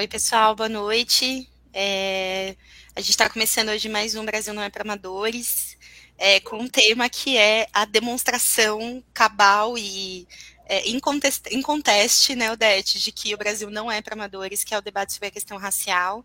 Oi, pessoal, boa noite. É, a gente está começando hoje mais um Brasil Não é para Amadores, é, com um tema que é a demonstração cabal e é, inconteste, né, Odete, de que o Brasil não é para amadores, que é o debate sobre a questão racial.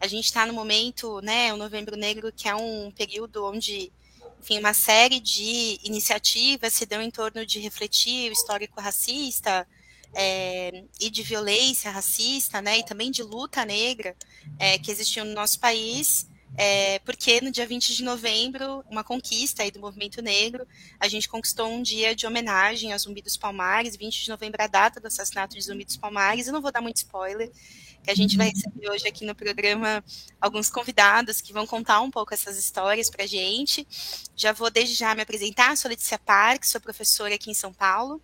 A gente está no momento, né, o Novembro Negro, que é um período onde, enfim, uma série de iniciativas se dão em torno de refletir o histórico racista, é, e de violência racista, né, e também de luta negra é, que existiu no nosso país, é, porque no dia 20 de novembro, uma conquista aí do movimento negro, a gente conquistou um dia de homenagem a Zumbi dos Palmares, 20 de novembro é a data do assassinato de Zumbi dos Palmares, eu não vou dar muito spoiler, que a gente vai uhum. receber hoje aqui no programa alguns convidados que vão contar um pouco essas histórias para a gente. Já vou desde já me apresentar, sou Letícia Parques, sou professora aqui em São Paulo,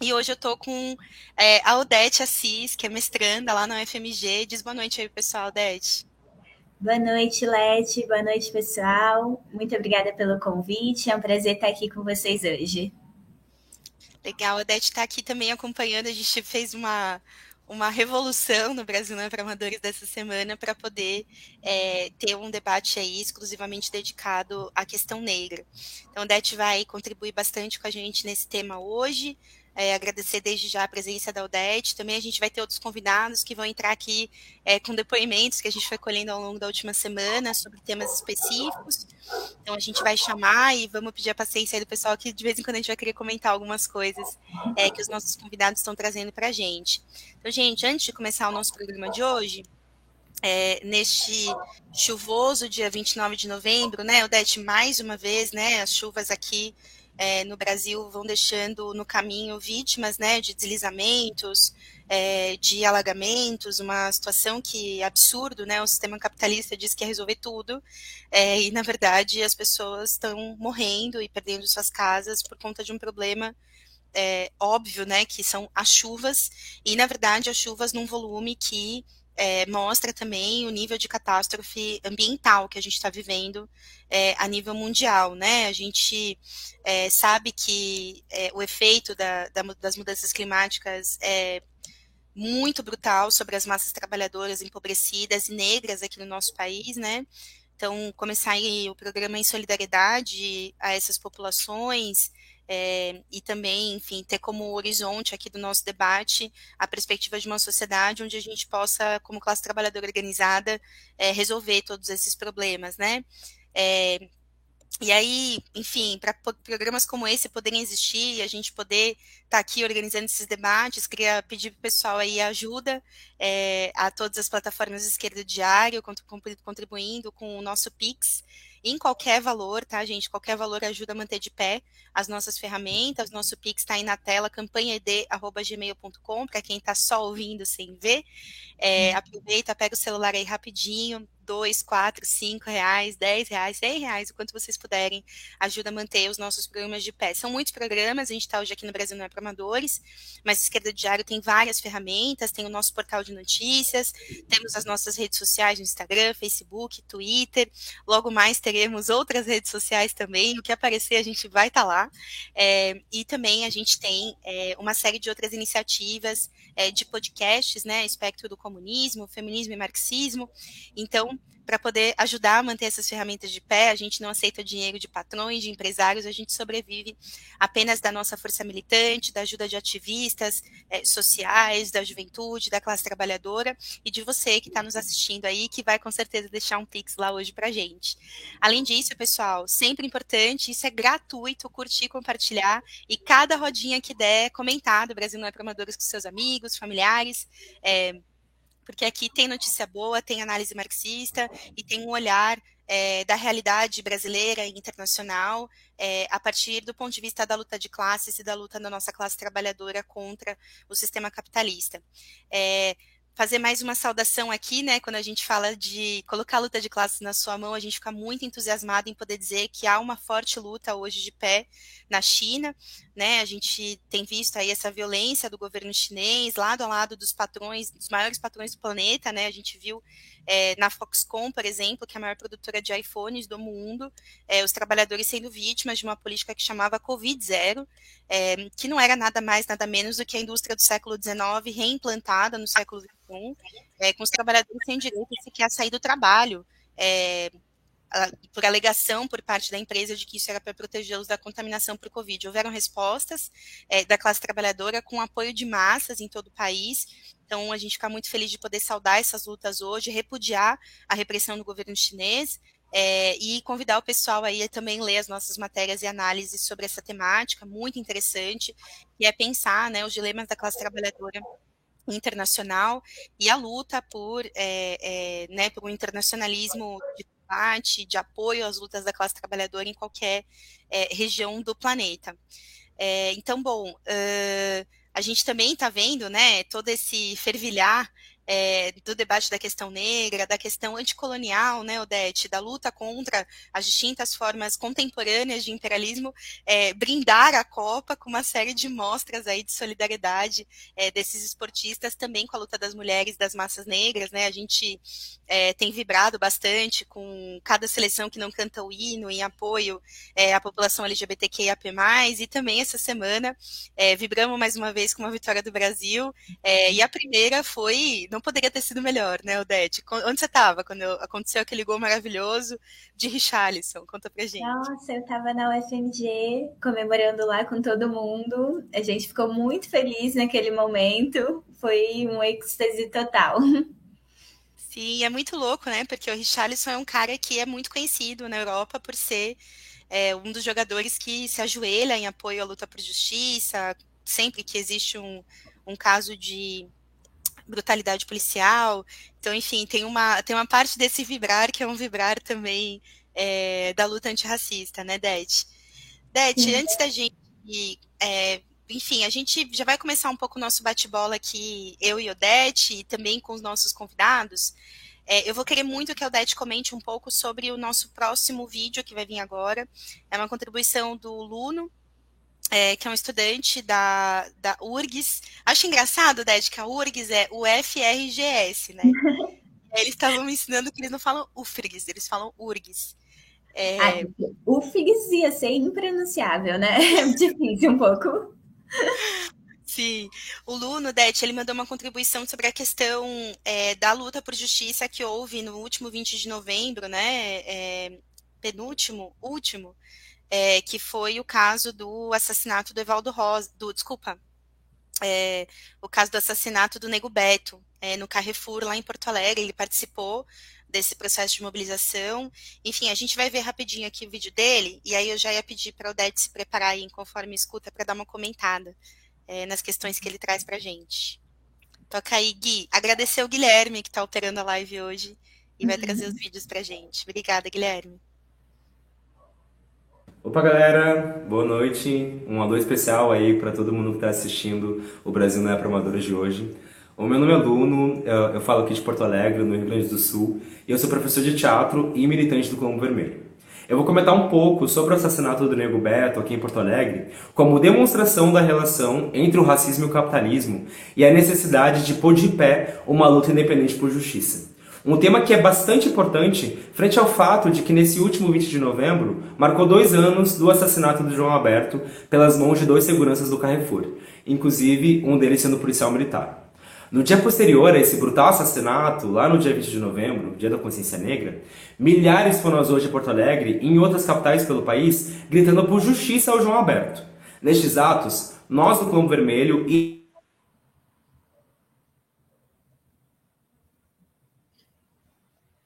e hoje eu estou com é, a Odete Assis, que é mestranda lá na UFMG. Diz boa noite aí, pessoal, Odete. Boa noite, Leti. Boa noite, pessoal. Muito obrigada pelo convite. É um prazer estar aqui com vocês hoje. Legal, a Odete está aqui também acompanhando. A gente fez uma, uma revolução no Brasil Não é para Amadores dessa semana para poder é, ter um debate aí exclusivamente dedicado à questão negra. Então, a Odete vai contribuir bastante com a gente nesse tema hoje. É, agradecer desde já a presença da Odete. Também a gente vai ter outros convidados que vão entrar aqui é, com depoimentos que a gente foi colhendo ao longo da última semana sobre temas específicos. Então a gente vai chamar e vamos pedir a paciência do pessoal que de vez em quando a gente vai querer comentar algumas coisas é, que os nossos convidados estão trazendo para a gente. Então, gente, antes de começar o nosso programa de hoje, é, neste chuvoso dia 29 de novembro, né, Odete, mais uma vez, né, as chuvas aqui é, no Brasil vão deixando no caminho vítimas né, de deslizamentos, é, de alagamentos, uma situação que é absurdo, né? O sistema capitalista diz que ia resolver tudo, é, e na verdade as pessoas estão morrendo e perdendo suas casas por conta de um problema é, óbvio, né? Que são as chuvas, e na verdade as chuvas num volume que é, mostra também o nível de catástrofe ambiental que a gente está vivendo é, a nível mundial, né? A gente é, sabe que é, o efeito da, da, das mudanças climáticas é muito brutal sobre as massas trabalhadoras empobrecidas e negras aqui no nosso país, né? Então, começar o programa em solidariedade a essas populações, é, e também, enfim, ter como horizonte aqui do nosso debate a perspectiva de uma sociedade onde a gente possa, como classe trabalhadora organizada, é, resolver todos esses problemas, né? É, e aí, enfim, para programas como esse poderem existir e a gente poder estar tá aqui organizando esses debates, queria pedir para o pessoal aí ajuda é, a todas as plataformas de esquerda diário, contribuindo com o nosso Pix, em qualquer valor, tá, gente? Qualquer valor ajuda a manter de pé as nossas ferramentas. Nosso Pix está aí na tela, campanhaed.gmail.com, para quem está só ouvindo sem ver. É, aproveita, pega o celular aí rapidinho, dois, quatro, cinco reais, dez reais, cem reais, o quanto vocês puderem, ajuda a manter os nossos programas de pé. São muitos programas, a gente está hoje aqui no Brasil Não é para Amadores, mas Esquerda Diário tem várias ferramentas, tem o nosso portal de notícias, temos as nossas redes sociais no Instagram, Facebook, Twitter, logo mais teremos outras redes sociais também, o que aparecer a gente vai estar tá lá, é, e também a gente tem é, uma série de outras iniciativas é, de podcasts, né, Espectro do Comunismo, Feminismo e Marxismo, então para poder ajudar a manter essas ferramentas de pé. A gente não aceita dinheiro de patrões, de empresários, a gente sobrevive apenas da nossa força militante, da ajuda de ativistas é, sociais, da juventude, da classe trabalhadora e de você que está nos assistindo aí, que vai com certeza deixar um pix lá hoje para gente. Além disso, pessoal, sempre importante, isso é gratuito, curtir, compartilhar e cada rodinha que der, comentar do Brasil Não é para Amadores com seus amigos, familiares, é, porque aqui tem notícia boa, tem análise marxista e tem um olhar é, da realidade brasileira e internacional é, a partir do ponto de vista da luta de classes e da luta da nossa classe trabalhadora contra o sistema capitalista. É, fazer mais uma saudação aqui, né? Quando a gente fala de colocar a luta de classes na sua mão, a gente fica muito entusiasmado em poder dizer que há uma forte luta hoje de pé na China, né? A gente tem visto aí essa violência do governo chinês lado a lado dos patrões, dos maiores patrões do planeta, né? A gente viu é, na Foxconn, por exemplo, que é a maior produtora de iPhones do mundo, é, os trabalhadores sendo vítimas de uma política que chamava Covid-0, é, que não era nada mais, nada menos do que a indústria do século XIX reimplantada no século XXI, é, com os trabalhadores sem direito sequer a sair do trabalho, é, por alegação por parte da empresa de que isso era para protegê-los da contaminação por Covid. Houveram respostas é, da classe trabalhadora com apoio de massas em todo o país. Então, a gente fica muito feliz de poder saudar essas lutas hoje, repudiar a repressão do governo chinês é, e convidar o pessoal aí a também ler as nossas matérias e análises sobre essa temática, muito interessante, e é pensar né, os dilemas da classe trabalhadora internacional e a luta por, é, é, né, por um internacionalismo de combate, de apoio às lutas da classe trabalhadora em qualquer região do planeta. Então, bom, uh, a gente também está vendo, né, todo esse fervilhar é, do debate da questão negra, da questão anticolonial, né, Odete, da luta contra as distintas formas contemporâneas de imperialismo, é, brindar a Copa com uma série de mostras aí de solidariedade é, desses esportistas, também com a luta das mulheres, das massas negras, né, a gente é, tem vibrado bastante com cada seleção que não canta o hino em apoio é, à população LGBTQIAP+, e também essa semana é, vibramos mais uma vez com uma vitória do Brasil, e a primeira foi não poderia ter sido melhor, né, Odete? Onde você estava quando aconteceu aquele gol maravilhoso de Richarlison? Conta pra gente. Nossa, eu estava na UFMG comemorando lá com todo mundo. A gente ficou muito feliz naquele momento. Foi um êxtase total. Sim, é muito louco, né? Porque o Richarlison é um cara que é muito conhecido na Europa por ser é, um dos jogadores que se ajoelha em apoio à luta por justiça, sempre que existe um, um caso de brutalidade policial. Então, enfim, tem uma, tem uma parte desse vibrar que é um vibrar também é, da luta antirracista, né, Dete? Dete, antes da gente. É, enfim, a gente já vai começar um pouco o nosso bate-bola aqui, eu e Odete, e também com os nossos convidados. É, eu vou querer muito que a Odete comente um pouco sobre o nosso próximo vídeo que vai vir agora. É uma contribuição do Luno, é, que é um estudante da, da URGS. Acho engraçado, Ded, que a URGS é o FRGS, né? eles estavam me ensinando que eles não falam UFRGS, eles falam URGS. É... Ah, UFRGS ia ser impronunciável, né? É difícil um pouco. Sim. O Luno, Det, ele mandou uma contribuição sobre a questão é, da luta por justiça que houve no último 20 de novembro, né? É, penúltimo, último, é, que foi o caso do assassinato do Evaldo Rosa, do, desculpa, é, o caso do assassinato do Nego Beto, é, no Carrefour, lá em Porto Alegre, ele participou desse processo de mobilização. Enfim, a gente vai ver rapidinho aqui o vídeo dele, e aí eu já ia pedir para o Odete se preparar aí, conforme escuta, para dar uma comentada é, nas questões que ele traz para a gente. Toca aí, Gui. Agradecer o Guilherme, que está alterando a live hoje, e vai trazer os vídeos para a gente. Obrigada, Guilherme. Opa, galera, boa noite. Um alô especial aí para todo mundo que está assistindo o Brasil não é para amadores de hoje. O meu nome é Luno, eu falo aqui de Porto Alegre, no Rio Grande do Sul, e eu sou professor de teatro e militante do Colombo Vermelho. Eu vou comentar um pouco sobre o assassinato do Nego Beto aqui em Porto Alegre, como demonstração da relação entre o racismo e o capitalismo e a necessidade de pôr de pé uma luta independente por justiça. Um tema que é bastante importante frente ao fato de que nesse último 20 de novembro marcou dois anos do assassinato do João Alberto pelas mãos de dois seguranças do Carrefour, inclusive um deles sendo policial militar. No dia posterior a esse brutal assassinato, lá no dia 20 de novembro, dia da consciência negra, milhares foram às ruas de Porto Alegre e em outras capitais pelo país gritando por justiça ao João Alberto. Nestes atos, nós do Colombo Vermelho e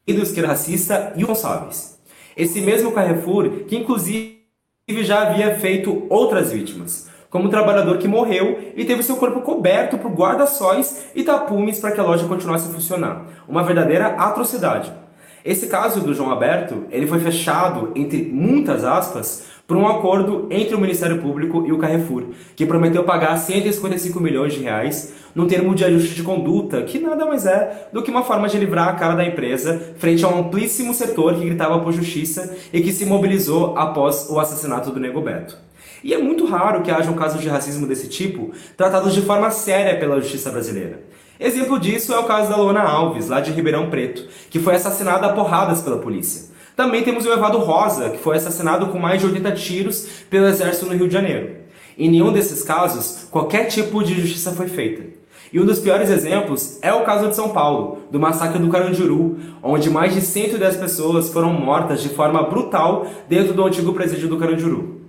e do esquerdo racista e Gonçalves. Esse mesmo Carrefour que inclusive já havia feito outras vítimas, como o trabalhador que morreu e teve seu corpo coberto por guarda-sóis e tapumes para que a loja continuasse a funcionar. Uma verdadeira atrocidade. Esse caso do João Aberto, ele foi fechado, entre muitas aspas, por um acordo entre o Ministério Público e o Carrefour, que prometeu pagar 155 milhões de reais num termo de ajuste de conduta, que nada mais é do que uma forma de livrar a cara da empresa frente a um amplíssimo setor que gritava por justiça e que se mobilizou após o assassinato do Nego Beto. E é muito raro que haja um caso de racismo desse tipo tratados de forma séria pela justiça brasileira. Exemplo disso é o caso da Luana Alves, lá de Ribeirão Preto, que foi assassinada a porradas pela polícia. Também temos o Evado Rosa, que foi assassinado com mais de 80 tiros pelo exército no Rio de Janeiro. Em nenhum desses casos, qualquer tipo de justiça foi feita. E um dos piores exemplos é o caso de São Paulo, do massacre do Carandiru, onde mais de 110 pessoas foram mortas de forma brutal dentro do antigo presídio do Carandiru.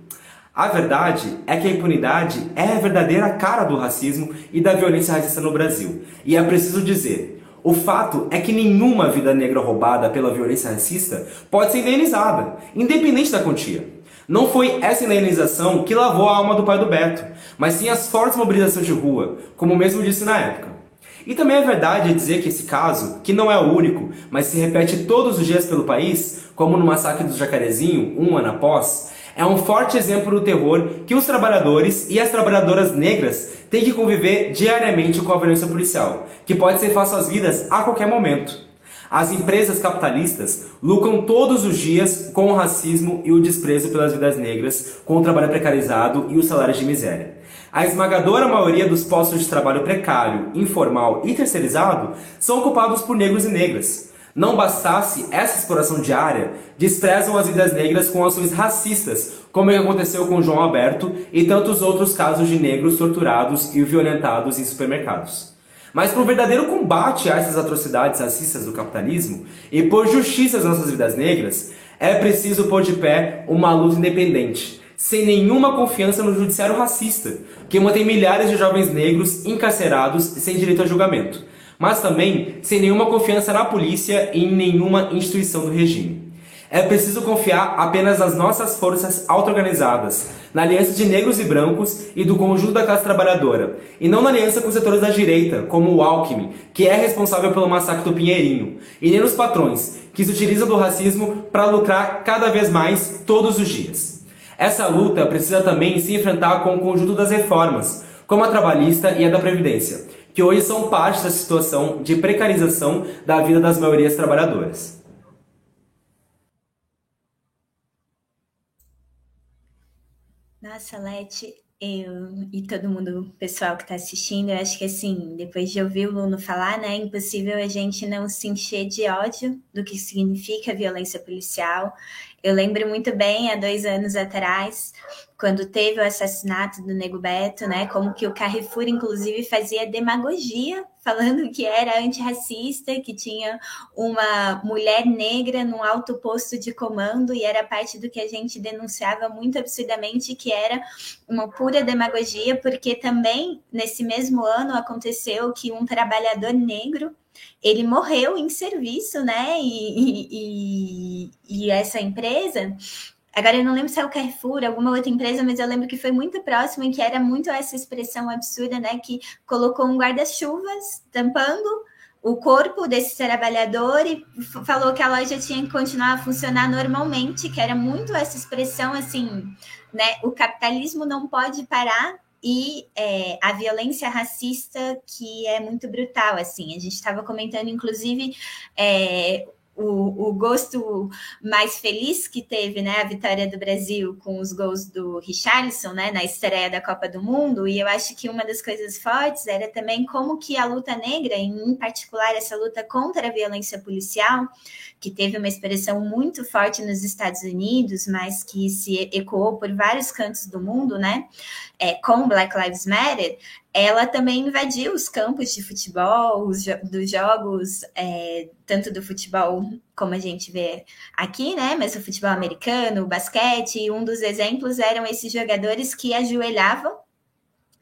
A verdade é que a impunidade é a verdadeira cara do racismo e da violência racista no Brasil. E é preciso dizer, o fato é que nenhuma vida negra roubada pela violência racista pode ser indenizada, independente da quantia. Não foi essa indenização que lavou a alma do pai do Beto, mas sim as fortes mobilizações de rua, como mesmo disse na época. E também é verdade dizer que esse caso, que não é o único, mas se repete todos os dias pelo país, como no massacre do Jacarezinho, um ano após, é um forte exemplo do terror que os trabalhadores e as trabalhadoras negras têm que conviver diariamente com a violência policial, que pode ser fácil às vidas a qualquer momento. As empresas capitalistas lucram todos os dias com o racismo e o desprezo pelas vidas negras, com o trabalho precarizado e os salários de miséria. A esmagadora maioria dos postos de trabalho precário, informal e terceirizado são ocupados por negros e negras. Não bastasse essa exploração diária, desprezam as vidas negras com ações racistas, como aconteceu com João Alberto e tantos outros casos de negros torturados e violentados em supermercados. Mas para o verdadeiro combate a essas atrocidades racistas do capitalismo e por justiça às nossas vidas negras, é preciso pôr de pé uma luta independente, sem nenhuma confiança no judiciário racista, que mantém milhares de jovens negros encarcerados sem direito a julgamento mas também sem nenhuma confiança na polícia e em nenhuma instituição do regime. É preciso confiar apenas nas nossas forças auto-organizadas, na aliança de negros e brancos e do conjunto da classe trabalhadora, e não na aliança com setores da direita, como o Alckmin, que é responsável pelo massacre do Pinheirinho, e nem nos patrões, que se utilizam do racismo para lucrar cada vez mais todos os dias. Essa luta precisa também se enfrentar com o conjunto das reformas, como a trabalhista e a da Previdência, que hoje são parte da situação de precarização da vida das maiorias trabalhadoras. Nossa, Leti, eu e todo mundo, pessoal que está assistindo, eu acho que assim, depois de ouvir o Luno falar, né, é impossível a gente não se encher de ódio do que significa violência policial. Eu lembro muito bem, há dois anos atrás, quando teve o assassinato do Nego Beto, né? Como que o Carrefour, inclusive, fazia demagogia, falando que era antirracista, que tinha uma mulher negra num alto posto de comando, e era parte do que a gente denunciava muito absurdamente, que era uma pura demagogia, porque também nesse mesmo ano aconteceu que um trabalhador negro ele morreu em serviço, né? E, e, e, essa empresa Agora eu não lembro se é o Carrefour, alguma outra empresa, mas eu lembro que foi muito próximo e que era muito essa expressão absurda, né? Que colocou um guarda-chuvas tampando o corpo desse trabalhador e falou que a loja tinha que continuar a funcionar normalmente, que era muito essa expressão assim, né? O capitalismo não pode parar e é, a violência racista que é muito brutal, assim. A gente estava comentando, inclusive, é, o, o, gosto mais feliz que teve né, a vitória do Brasil com os gols do Richarlison né, na estreia da Copa do Mundo, e eu acho que uma das coisas fortes era também como que a luta negra, em particular essa luta contra a violência policial, que teve uma expressão muito forte nos Estados Unidos, mas que se ecoou por vários cantos do mundo, né, é, com Black Lives Matter, ela também invadiu os campos de futebol, os jo dos jogos, é, tanto do futebol como a gente vê aqui, né? Mas o futebol americano, o basquete, um dos exemplos eram esses jogadores que ajoelhavam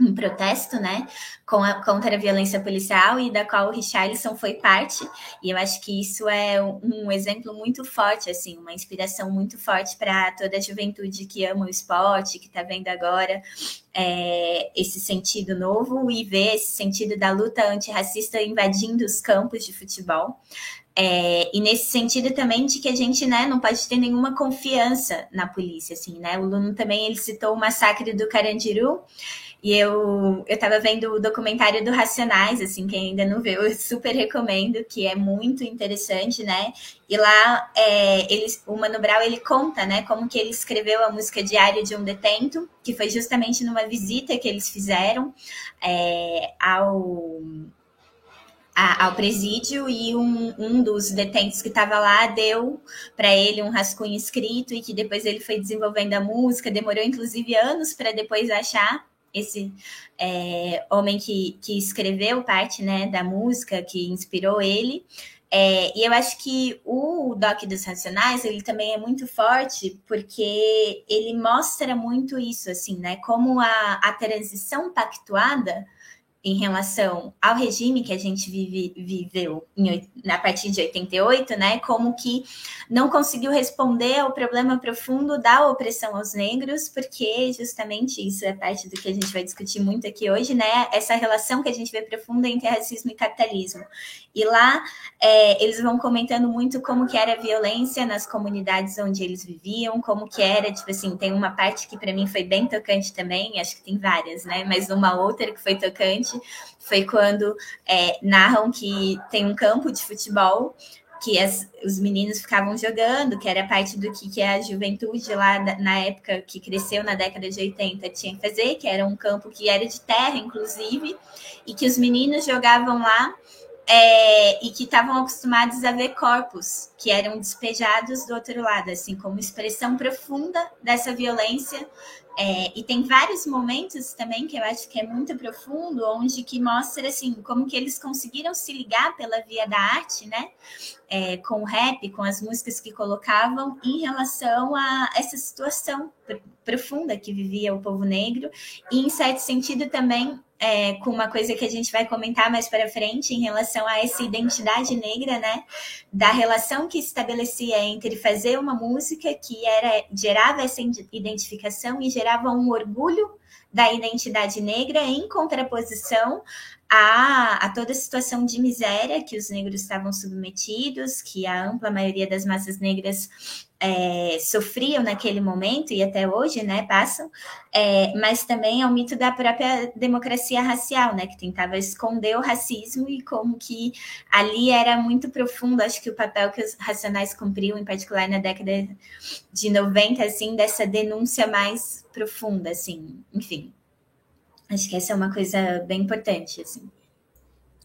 um protesto, né, a, contra a violência policial e da qual o Richarlison foi parte. E eu acho que isso é um, um exemplo muito forte, assim, uma inspiração muito forte para toda a juventude que ama o esporte, que está vendo agora é, esse sentido novo e ver esse sentido da luta antirracista invadindo os campos de futebol. É, e nesse sentido também de que a gente né, não pode ter nenhuma confiança na polícia, assim, né? O Luno também ele citou o massacre do Carandiru, e eu, eu tava vendo o documentário do Racionais, assim, quem ainda não viu, eu super recomendo, que é muito interessante, né? E lá, é, eles, o Mano Brown, ele conta, né, como que ele escreveu a música Diário de um Detento, que foi justamente numa visita que eles fizeram é, ao a, ao presídio e um, um dos detentos que estava lá deu para ele um rascunho escrito e que depois ele foi desenvolvendo a música, demorou inclusive anos para depois achar esse é, homem que, que escreveu parte né, da música que inspirou ele. É, e eu acho que o Doc dos Racionais, ele também é muito forte, porque ele mostra muito isso, assim, né? Como a, a transição pactuada em relação ao regime que a gente vive, viveu em, a partir de 88, né, como que não conseguiu responder ao problema profundo da opressão aos negros, porque justamente isso é parte do que a gente vai discutir muito aqui hoje, né, essa relação que a gente vê profunda entre racismo e capitalismo. E lá é, eles vão comentando muito como que era a violência nas comunidades onde eles viviam, como que era, tipo assim, tem uma parte que para mim foi bem tocante também, acho que tem várias, né, mas uma outra que foi tocante foi quando é, narram que tem um campo de futebol que as, os meninos ficavam jogando, que era parte do que, que a juventude lá na época que cresceu na década de 80 tinha que fazer, que era um campo que era de terra, inclusive, e que os meninos jogavam lá é, e que estavam acostumados a ver corpos que eram despejados do outro lado, assim, como expressão profunda dessa violência é, e tem vários momentos também que eu acho que é muito profundo, onde que mostra assim como que eles conseguiram se ligar pela via da arte, né? É, com o rap, com as músicas que colocavam em relação a essa situação profunda que vivia o povo negro, e em certo sentido também é, com uma coisa que a gente vai comentar mais para frente em relação a essa identidade negra, né? Da relação que estabelecia entre fazer uma música que era gerava essa identificação e gerava um orgulho da identidade negra em contraposição a, a, toda a situação de miséria que os negros estavam submetidos, que a ampla maioria das massas negras é, sofriam naquele momento e até hoje, né, passam, é, mas também ao mito da própria democracia racial, né, que tentava esconder o racismo e como que ali era muito profundo, acho que o papel que os racionais cumpriam, em particular na década de 90, assim, dessa denúncia mais profunda, assim, enfim. Acho que essa é uma coisa bem importante, assim.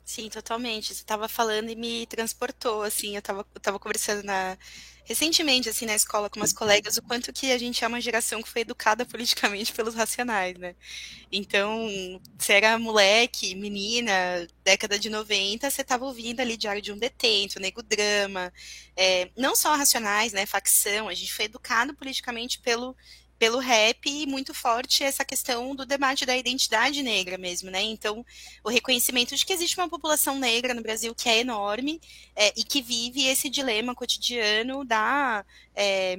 Sim, totalmente. Você estava falando e me transportou, assim, eu estava eu tava conversando na, recentemente, assim, na escola com umas colegas, o quanto que a gente é uma geração que foi educada politicamente pelos racionais, né? Então, você era moleque, menina, década de 90, você estava ouvindo ali Diário de um Detento, Nego Drama, é, não só racionais, né, facção, a gente foi educado politicamente pelo pelo rap e muito forte essa questão do debate da identidade negra mesmo, né? Então, o reconhecimento de que existe uma população negra no Brasil que é enorme é, e que vive esse dilema cotidiano da é,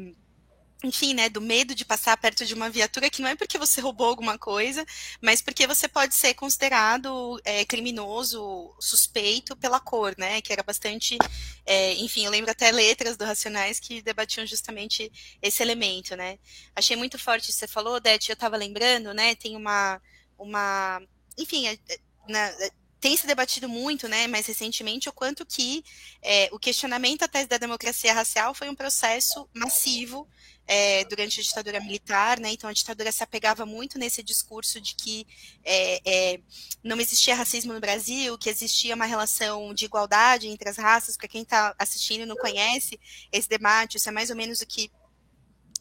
enfim, né, do medo de passar perto de uma viatura que não é porque você roubou alguma coisa, mas porque você pode ser considerado é, criminoso, suspeito pela cor, né, que era bastante, é, enfim, eu lembro até letras do Racionais que debatiam justamente esse elemento, né. Achei muito forte você falou, Dete, eu estava lembrando, né, tem uma, uma, enfim, é, é, na, tem se debatido muito, né, mais recentemente, o quanto que é, o questionamento à tese da democracia racial foi um processo massivo é, durante a ditadura militar, né? Então a ditadura se apegava muito nesse discurso de que é, é, não existia racismo no Brasil, que existia uma relação de igualdade entre as raças. Para quem está assistindo e não conhece esse debate, isso é mais ou menos o que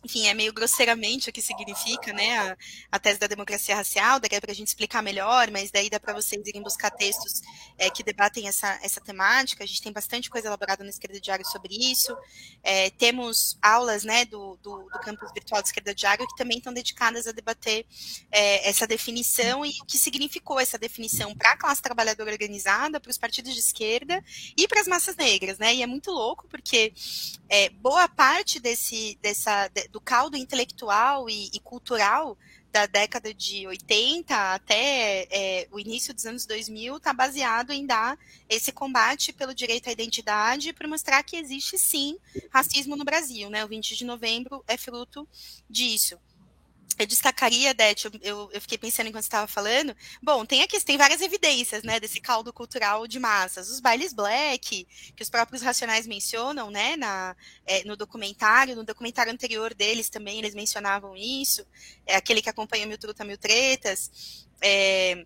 enfim, é meio grosseiramente o que significa, né, a, a tese da democracia racial, daí é para a gente explicar melhor, mas daí dá para vocês irem buscar textos é, que debatem essa, essa temática, a gente tem bastante coisa elaborada no Esquerda Diário sobre isso, é, temos aulas, né, do, do, do, campus virtual do Esquerda Diário que também estão dedicadas a debater é, essa definição e o que significou essa definição para a classe trabalhadora organizada, para os partidos de esquerda e para as massas negras, né, e é muito louco porque é, boa parte desse, dessa do caldo intelectual e, e cultural da década de 80 até é, o início dos anos 2000 está baseado em dar esse combate pelo direito à identidade para mostrar que existe sim racismo no Brasil, né? O 20 de novembro é fruto disso eu destacaria, Dete, eu, eu, fiquei pensando enquanto você estava falando. Bom, tem aqui, tem várias evidências, né, desse caldo cultural de massas. Os bailes black, que os próprios racionais mencionam, né, na, é, no documentário, no documentário anterior deles também eles mencionavam isso. É aquele que acompanha Mil Truta, Mil Tretas. É,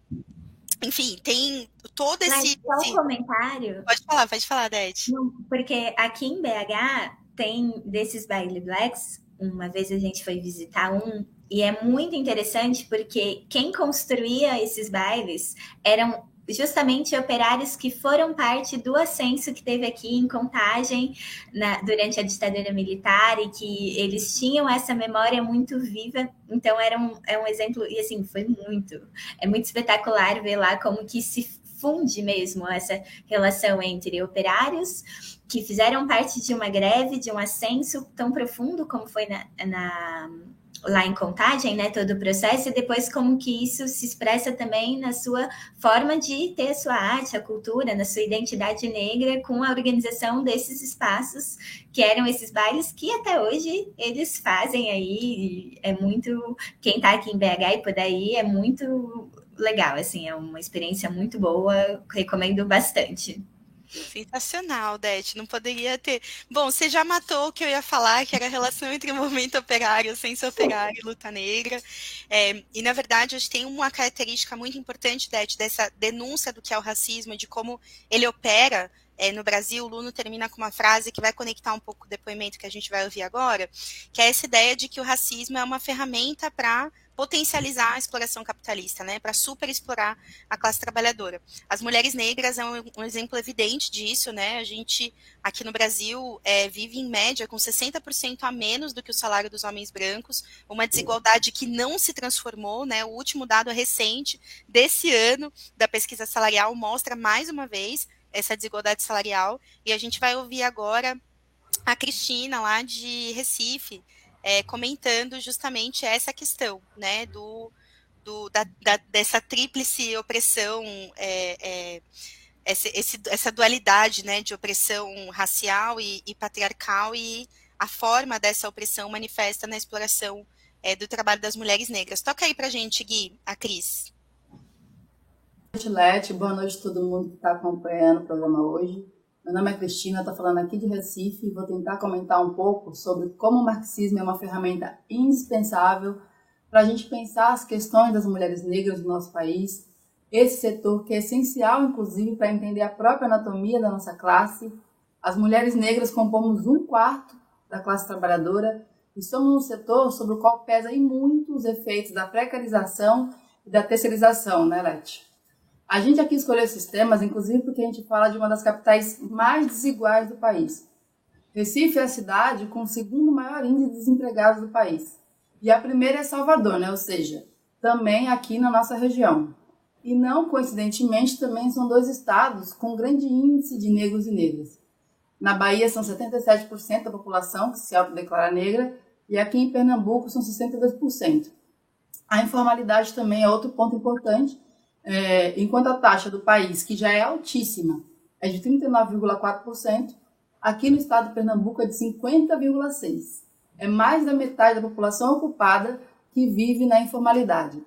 enfim, tem todo esse. Mas só um comentário. Pode falar, pode falar, Ded. Porque aqui em BH tem desses baile blacks. Uma vez a gente foi visitar um e é muito interessante porque quem construía esses bailes eram justamente operários que foram parte do ascenso que teve aqui em Contagem na, durante a ditadura militar e que eles tinham essa memória muito viva. Então era um, é um exemplo e assim foi muito, é muito espetacular ver lá como que se funde mesmo essa relação entre operários que fizeram parte de uma greve, de um ascenso tão profundo como foi na, na lá em Contagem, né, todo o processo, e depois como que isso se expressa também na sua forma de ter a sua arte, a cultura, na sua identidade negra, com a organização desses espaços, que eram esses bailes que até hoje eles fazem aí, é muito, quem está aqui em BH e puder ir, é muito legal, assim, é uma experiência muito boa, recomendo bastante. Sensacional, Det. Não poderia ter. Bom, você já matou o que eu ia falar, que era a relação entre o movimento operário, ciência operária e luta negra. É, e, na verdade, acho que tem uma característica muito importante, Det, dessa denúncia do que é o racismo, de como ele opera é, no Brasil, o Luno termina com uma frase que vai conectar um pouco o depoimento que a gente vai ouvir agora, que é essa ideia de que o racismo é uma ferramenta para potencializar a exploração capitalista, né, para superexplorar a classe trabalhadora. As mulheres negras é um, um, exemplo evidente disso, né, a gente aqui no Brasil é, vive em média com 60% a menos do que o salário dos homens brancos, uma desigualdade que não se transformou, né, o último dado recente desse ano da pesquisa salarial mostra mais uma vez essa desigualdade salarial. E a gente vai ouvir agora a Cristina, lá de Recife, é, comentando justamente essa questão, né, do, do da, da, dessa tríplice opressão, é, é, essa, esse, essa dualidade, né, de opressão racial e, e, patriarcal e a forma dessa opressão manifesta na exploração é, do trabalho das mulheres negras. Toca aí pra gente, Gui, a Cris noite, Lete. Boa noite a todo mundo que está acompanhando o programa hoje. Meu nome é Cristina, estou falando aqui de Recife e vou tentar comentar um pouco sobre como o marxismo é uma ferramenta indispensável para a gente pensar as questões das mulheres negras no nosso país, esse setor que é essencial, inclusive, para entender a própria anatomia da nossa classe. As mulheres negras compomos um quarto da classe trabalhadora e somos um setor sobre o qual pesa e muito os efeitos da precarização e da terceirização, né, Lete? A gente aqui escolheu esses temas, inclusive porque a gente fala de uma das capitais mais desiguais do país. Recife é a cidade com o segundo maior índice de desempregados do país. E a primeira é Salvador, né? ou seja, também aqui na nossa região. E não coincidentemente também são dois estados com grande índice de negros e negras. Na Bahia são 77% da população que se autodeclara negra e aqui em Pernambuco são 62%. A informalidade também é outro ponto importante, é, enquanto a taxa do país, que já é altíssima, é de 39,4%, aqui no estado de Pernambuco é de 50,6%. É mais da metade da população ocupada que vive na informalidade.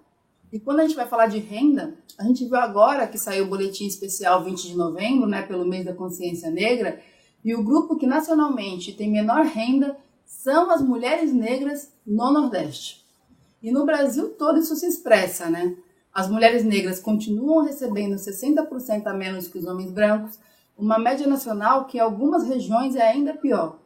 E quando a gente vai falar de renda, a gente viu agora que saiu o boletim especial 20 de novembro, né, pelo mês da consciência negra, e o grupo que nacionalmente tem menor renda são as mulheres negras no Nordeste. E no Brasil todo isso se expressa, né? As mulheres negras continuam recebendo 60% a menos que os homens brancos, uma média nacional que em algumas regiões é ainda pior.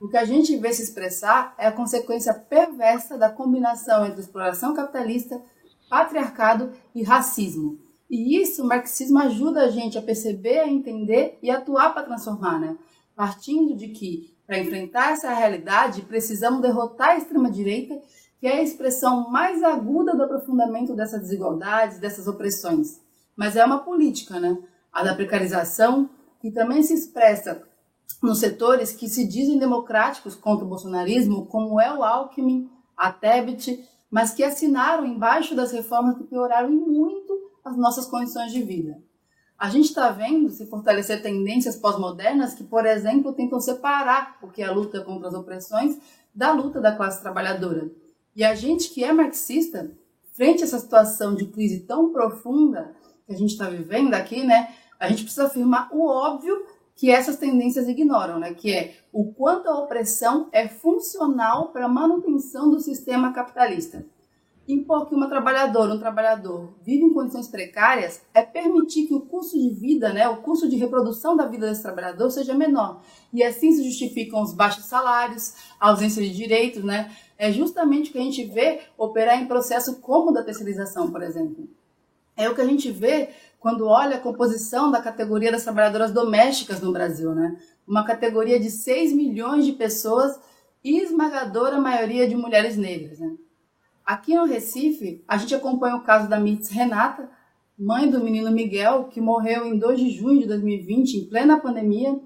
O que a gente vê se expressar é a consequência perversa da combinação entre exploração capitalista, patriarcado e racismo. E isso o marxismo ajuda a gente a perceber, a entender e atuar para transformar, né? Partindo de que, para enfrentar essa realidade, precisamos derrotar a extrema-direita que é a expressão mais aguda do aprofundamento dessas desigualdades, dessas opressões. Mas é uma política, né? A da precarização, que também se expressa nos setores que se dizem democráticos contra o bolsonarismo, como é o Alckmin, a Tebet, mas que assinaram embaixo das reformas que pioraram muito as nossas condições de vida. A gente está vendo se fortalecer tendências pós-modernas que, por exemplo, tentam separar o que é a luta contra as opressões da luta da classe trabalhadora. E a gente que é marxista, frente a essa situação de crise tão profunda que a gente está vivendo aqui, né, a gente precisa afirmar o óbvio que essas tendências ignoram, né, que é o quanto a opressão é funcional para a manutenção do sistema capitalista. impor que uma trabalhadora, um trabalhador vive em condições precárias é permitir que o custo de vida, né, o custo de reprodução da vida desse trabalhador seja menor. E assim se justificam os baixos salários, a ausência de direitos, né? É justamente o que a gente vê operar em processo como da terceirização, por exemplo. É o que a gente vê quando olha a composição da categoria das trabalhadoras domésticas no Brasil, né? Uma categoria de 6 milhões de pessoas e esmagadora maioria de mulheres negras, né? Aqui no Recife, a gente acompanha o caso da Mitz Renata, mãe do menino Miguel, que morreu em 2 de junho de 2020, em plena pandemia,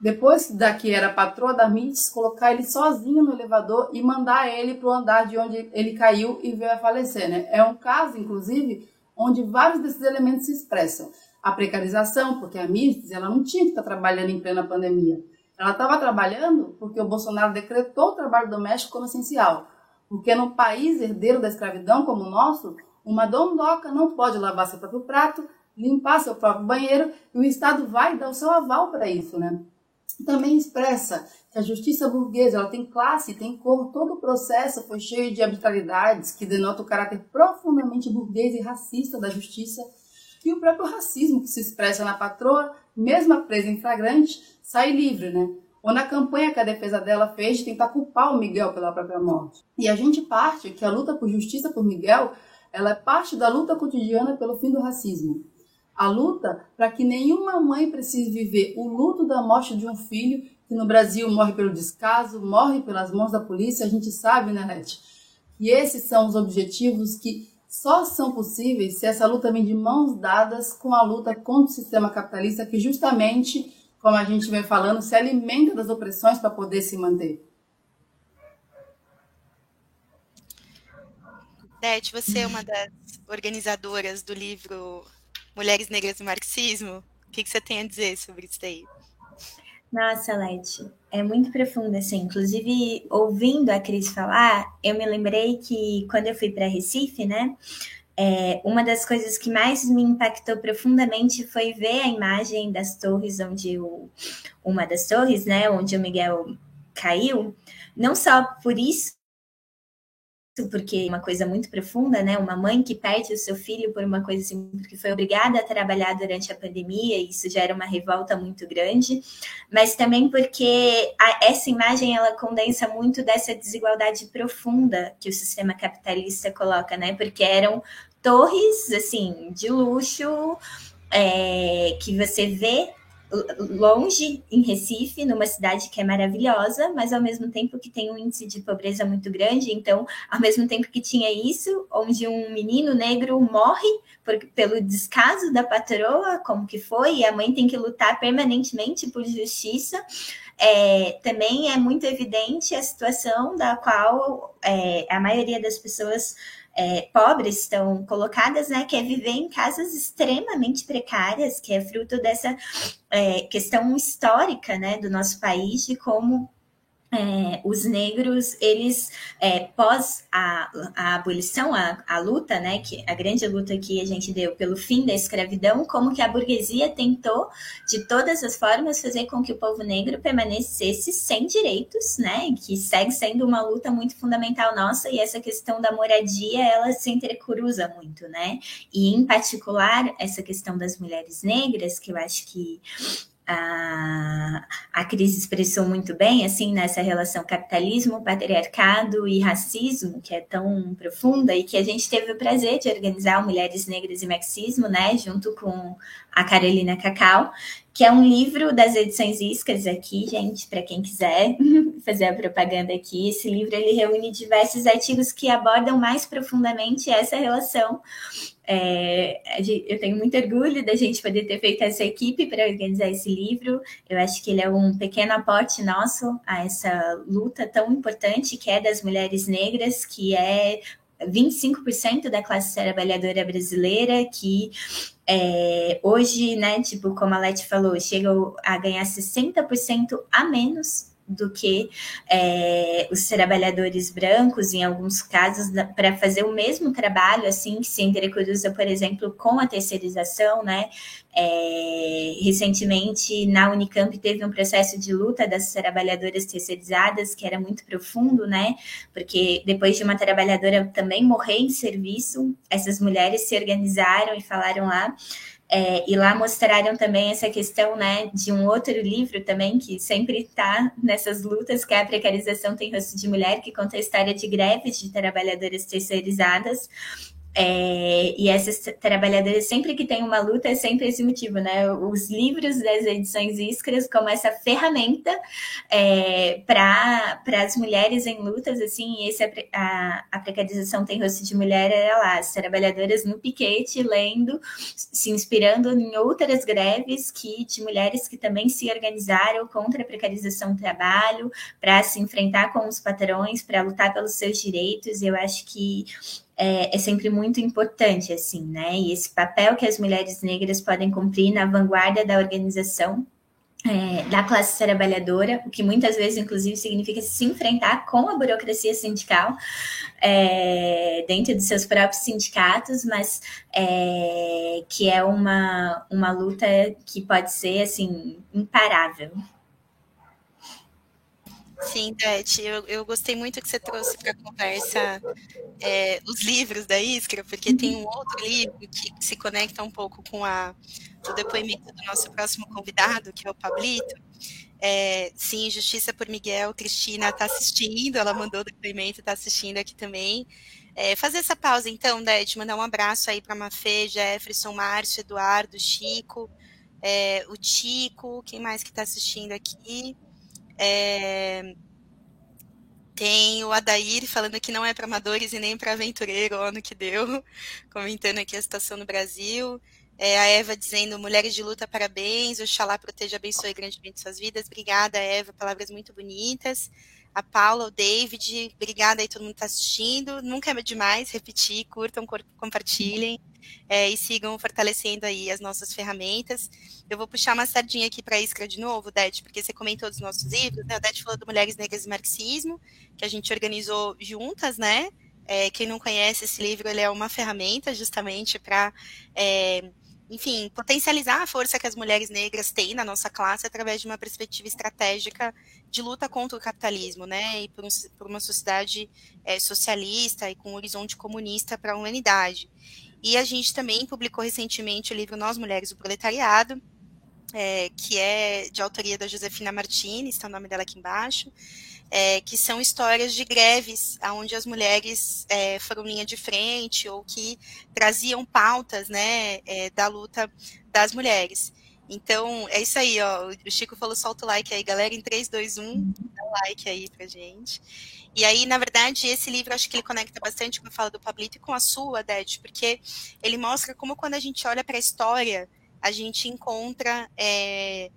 depois da que era patroa da Mitz, colocar ele sozinho no elevador e mandar ele para o andar de onde ele caiu e veio a falecer. Né? É um caso, inclusive, onde vários desses elementos se expressam. A precarização, porque a Mitz ela não tinha que estar trabalhando em plena pandemia. Ela estava trabalhando porque o Bolsonaro decretou o trabalho doméstico como essencial. Porque no país herdeiro da escravidão como o nosso, uma dondoca não pode lavar seu próprio prato, limpar seu próprio banheiro e o Estado vai dar o seu aval para isso, né? Também expressa que a justiça burguesa ela tem classe, tem cor, todo o processo foi cheio de arbitrariedades que denota o caráter profundamente burguês e racista da justiça e o próprio racismo que se expressa na patroa, mesmo presa em flagrante, sai livre, né? ou na campanha que a defesa dela fez de tentar culpar o Miguel pela própria morte. E a gente parte que a luta por justiça por Miguel, ela é parte da luta cotidiana pelo fim do racismo. A luta para que nenhuma mãe precise viver o luto da morte de um filho que no Brasil morre pelo descaso, morre pelas mãos da polícia, a gente sabe, né, Leti? E esses são os objetivos que só são possíveis se essa luta vem de mãos dadas com a luta contra o sistema capitalista que justamente como a gente vem falando, se alimenta das opressões para poder se manter. Dete, você é uma das organizadoras do livro Mulheres Negras no Marxismo. O que, você tem a dizer sobre isso daí? Nossa, Leti, é muito profundo, assim. Inclusive, ouvindo a Cris falar, eu me lembrei que quando eu fui para Recife, né, é, uma das coisas que mais me impactou profundamente foi ver a imagem das torres onde o, uma das torres, né, onde o Miguel caiu, não só por isso porque é uma coisa muito profunda, né? Uma mãe que perde o seu filho por uma coisa assim, porque foi obrigada a trabalhar durante a pandemia, e isso gera uma revolta muito grande, mas também porque a, essa imagem ela condensa muito dessa desigualdade profunda que o sistema capitalista coloca, né? Porque eram torres assim de luxo é, que você vê longe em Recife, numa cidade que é maravilhosa, mas ao mesmo tempo que tem um índice de pobreza muito grande. Então, ao mesmo tempo que tinha isso, onde um menino negro morre por, pelo descaso da patroa, como que foi, e a mãe tem que lutar permanentemente por justiça. É, também é muito evidente a situação da qual é, a maioria das pessoas é, pobres estão colocadas, né, que é viver em casas extremamente precárias, que é fruto dessa é, questão histórica, né, do nosso país, de como é, os negros, eles, é, pós a, a abolição, a, a luta, né, que a grande luta que a gente deu pelo fim da escravidão, como que a burguesia tentou, de todas as formas, fazer com que o povo negro permanecesse sem direitos, né, que segue sendo uma luta muito fundamental nossa, e essa questão da moradia, ela se entrecruza muito, né, e em particular, essa questão das mulheres negras, que eu acho que a, a Cris expressou muito bem, assim, nessa relação capitalismo, patriarcado e racismo, que é tão profunda, e que a gente teve o prazer de organizar Mulheres Negras e Marxismo, né, junto com a Carolina Cacau, que é um livro das edições Iscas aqui, gente, para quem quiser fazer a propaganda aqui. Esse livro ele reúne diversos artigos que abordam mais profundamente essa relação é, eu tenho muito orgulho da gente poder ter feito essa equipe para organizar esse livro. Eu acho que ele é um pequeno aporte nosso a essa luta tão importante que é das mulheres negras, que é 25% da classe trabalhadora brasileira, que é, hoje, né, tipo, como a Leti falou, chega a ganhar 60% a menos do que é, os trabalhadores brancos, em alguns casos, para fazer o mesmo trabalho, assim, que se entrecruza, por exemplo, com a terceirização, né? É, recentemente, na Unicamp, teve um processo de luta das trabalhadoras terceirizadas que era muito profundo, né? Porque depois de uma trabalhadora também morrer em serviço, essas mulheres se organizaram e falaram lá é, e lá mostraram também essa questão né, de um outro livro também, que sempre está nessas lutas, que é a Precarização Tem Rosto de Mulher, que conta a história de greves de trabalhadoras terceirizadas, é, e essas trabalhadoras, sempre que tem uma luta, é sempre esse motivo, né? Os livros das edições Iskras como essa ferramenta é, para as mulheres em lutas, assim, esse, a, a precarização tem rosto de mulher, é lá, as trabalhadoras no piquete, lendo, se inspirando em outras greves que, de mulheres que também se organizaram contra a precarização do trabalho, para se enfrentar com os patrões, para lutar pelos seus direitos, eu acho que é, é, sempre muito importante, assim, né? E esse papel que as mulheres negras podem cumprir na vanguarda da organização é, da classe trabalhadora, o que muitas vezes, inclusive, significa se enfrentar com a burocracia sindical é, dentro dos seus próprios sindicatos, mas é, que é uma, uma luta que pode ser, assim, imparável. Sim, Beth, eu, eu gostei muito que você trouxe para a conversa é, os livros da Iskra, porque tem um outro livro que se conecta um pouco com a, o depoimento do nosso próximo convidado, que é o Pablito. É, sim, Justiça por Miguel, Cristina está assistindo, ela mandou o depoimento, está assistindo aqui também. É, fazer essa pausa, então, né, de mandar um abraço aí para Mafê, Jefferson, Márcio, Eduardo, Chico, é, o Tico, quem mais que está assistindo aqui? É, tem o Adair falando que não é para amadores e nem para aventureiro, o ano que deu, comentando aqui a situação no Brasil. É, a Eva dizendo, mulheres de luta, parabéns, Oxalá proteja, abençoe grandemente suas vidas. Obrigada, Eva, palavras muito bonitas. A Paula, o David, obrigada aí todo mundo que está assistindo. Nunca é demais repetir, curtam, compartilhem é, e sigam fortalecendo aí as nossas ferramentas. Eu vou puxar uma sardinha aqui para a Iskra de novo, Dete, porque você comentou dos nossos livros, né? O Dete falou do Mulheres Negras e Marxismo, que a gente organizou juntas, né? É, quem não conhece esse livro, ele é uma ferramenta justamente para, é, enfim, potencializar a força que as mulheres negras têm na nossa classe através de uma perspectiva estratégica de luta contra o capitalismo, né? E por, um, por uma sociedade é, socialista e com um horizonte comunista para a humanidade. E a gente também publicou recentemente o livro Nós Mulheres do Proletariado, é, que é de autoria da Josefina Martins, está o nome dela aqui embaixo, é, que são histórias de greves, onde as mulheres é, foram linha de frente ou que traziam pautas né, é, da luta das mulheres. Então, é isso aí, ó. O Chico falou, solta o like aí, galera, em 3, 2, 1, dá um like aí pra gente. E aí, na verdade, esse livro acho que ele conecta bastante com a fala do Pablito e com a sua, Dete, porque ele mostra como quando a gente olha para a história, a gente encontra é,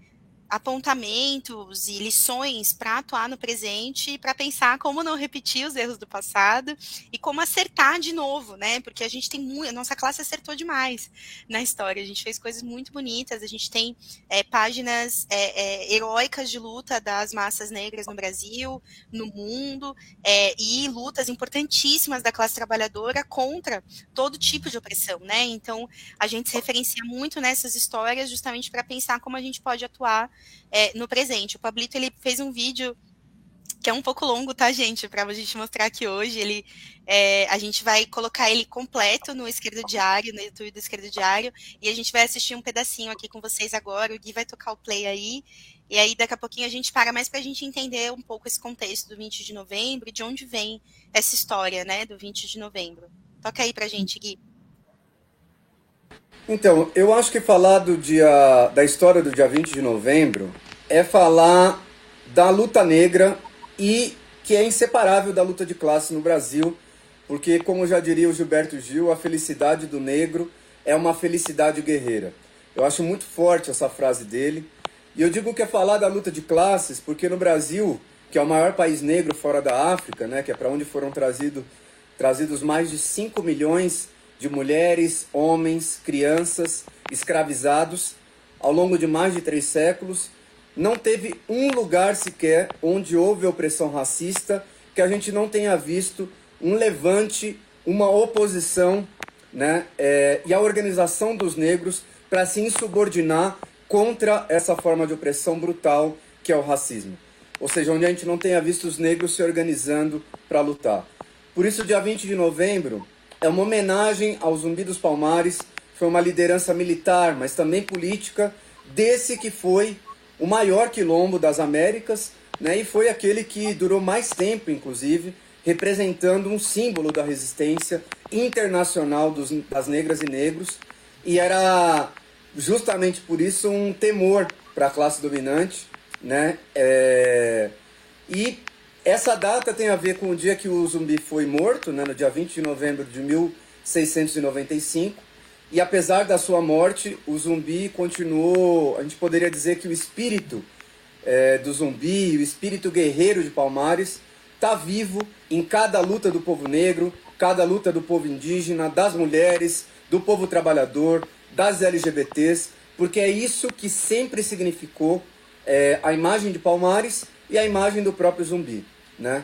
apontamentos e lições para atuar no presente, para pensar como não repetir os erros do passado e como acertar de novo, né? Porque a gente tem muito, a nossa classe acertou demais na história. A gente fez coisas muito bonitas. A gente tem é, páginas é, é, heróicas de luta das massas negras no Brasil, no mundo, é, e lutas importantíssimas da classe trabalhadora contra todo tipo de opressão, né? Então a gente se referencia muito nessas histórias justamente para pensar como a gente pode atuar é, no presente. O Pablito ele fez um vídeo que é um pouco longo, tá, gente? Para a gente mostrar aqui hoje. Ele, é, a gente vai colocar ele completo no Esquerdo Diário, no YouTube do Esquerdo Diário, e a gente vai assistir um pedacinho aqui com vocês agora. O Gui vai tocar o play aí, e aí daqui a pouquinho a gente para mais para a gente entender um pouco esse contexto do 20 de novembro e de onde vem essa história, né, do 20 de novembro. Toca aí para a gente, Gui. Então, eu acho que falar do dia da história do dia 20 de novembro é falar da luta negra e que é inseparável da luta de classe no Brasil, porque como já diria o Gilberto Gil, a felicidade do negro é uma felicidade guerreira. Eu acho muito forte essa frase dele. E eu digo que é falar da luta de classes, porque no Brasil, que é o maior país negro fora da África, né, que é para onde foram trazido, trazidos mais de 5 milhões de mulheres, homens, crianças escravizados ao longo de mais de três séculos. não teve um lugar sequer onde houve opressão racista que a gente não tenha visto um levante, uma oposição né, é, e a organização dos negros para se insubordinar contra essa forma de opressão brutal que é o racismo. Ou seja, onde a gente não tenha visto os negros se organizando para lutar. Por isso, dia 20 de novembro é uma homenagem ao Zumbi dos Palmares, foi uma liderança militar, mas também política, desse que foi o maior quilombo das Américas, né, e foi aquele que durou mais tempo, inclusive, representando um símbolo da resistência internacional dos, das negras e negros, e era justamente por isso um temor para a classe dominante, né? É... E essa data tem a ver com o dia que o zumbi foi morto, né, no dia 20 de novembro de 1695, e apesar da sua morte, o zumbi continuou. A gente poderia dizer que o espírito é, do zumbi, o espírito guerreiro de Palmares, está vivo em cada luta do povo negro, cada luta do povo indígena, das mulheres, do povo trabalhador, das LGBTs, porque é isso que sempre significou é, a imagem de Palmares e a imagem do próprio zumbi. Né?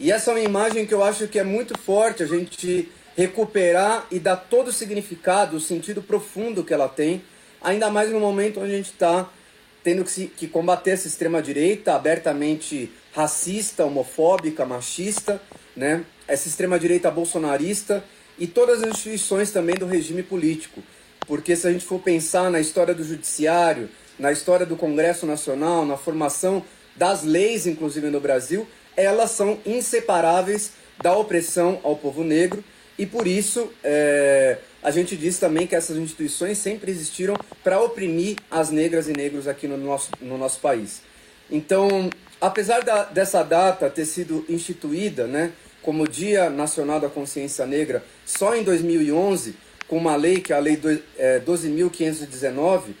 E essa é uma imagem que eu acho que é muito forte a gente recuperar e dar todo o significado, o sentido profundo que ela tem, ainda mais no momento onde a gente está tendo que, se, que combater essa extrema-direita abertamente racista, homofóbica, machista, né? essa extrema-direita bolsonarista e todas as instituições também do regime político. Porque se a gente for pensar na história do judiciário, na história do Congresso Nacional, na formação das leis, inclusive no Brasil, elas são inseparáveis da opressão ao povo negro e por isso é, a gente diz também que essas instituições sempre existiram para oprimir as negras e negros aqui no nosso, no nosso país. Então, apesar da, dessa data ter sido instituída né, como Dia Nacional da Consciência Negra só em 2011, com uma lei que é a Lei é, 12.519,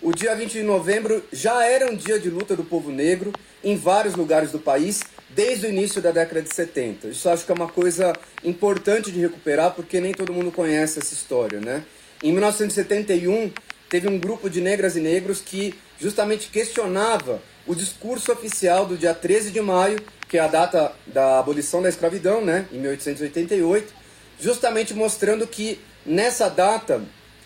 o dia 20 de novembro já era um dia de luta do povo negro em vários lugares do país desde o início da década de 70. Isso acho que é uma coisa importante de recuperar porque nem todo mundo conhece essa história, né? Em 1971, teve um grupo de negras e negros que justamente questionava o discurso oficial do dia 13 de maio, que é a data da abolição da escravidão, né, em 1888, justamente mostrando que nessa data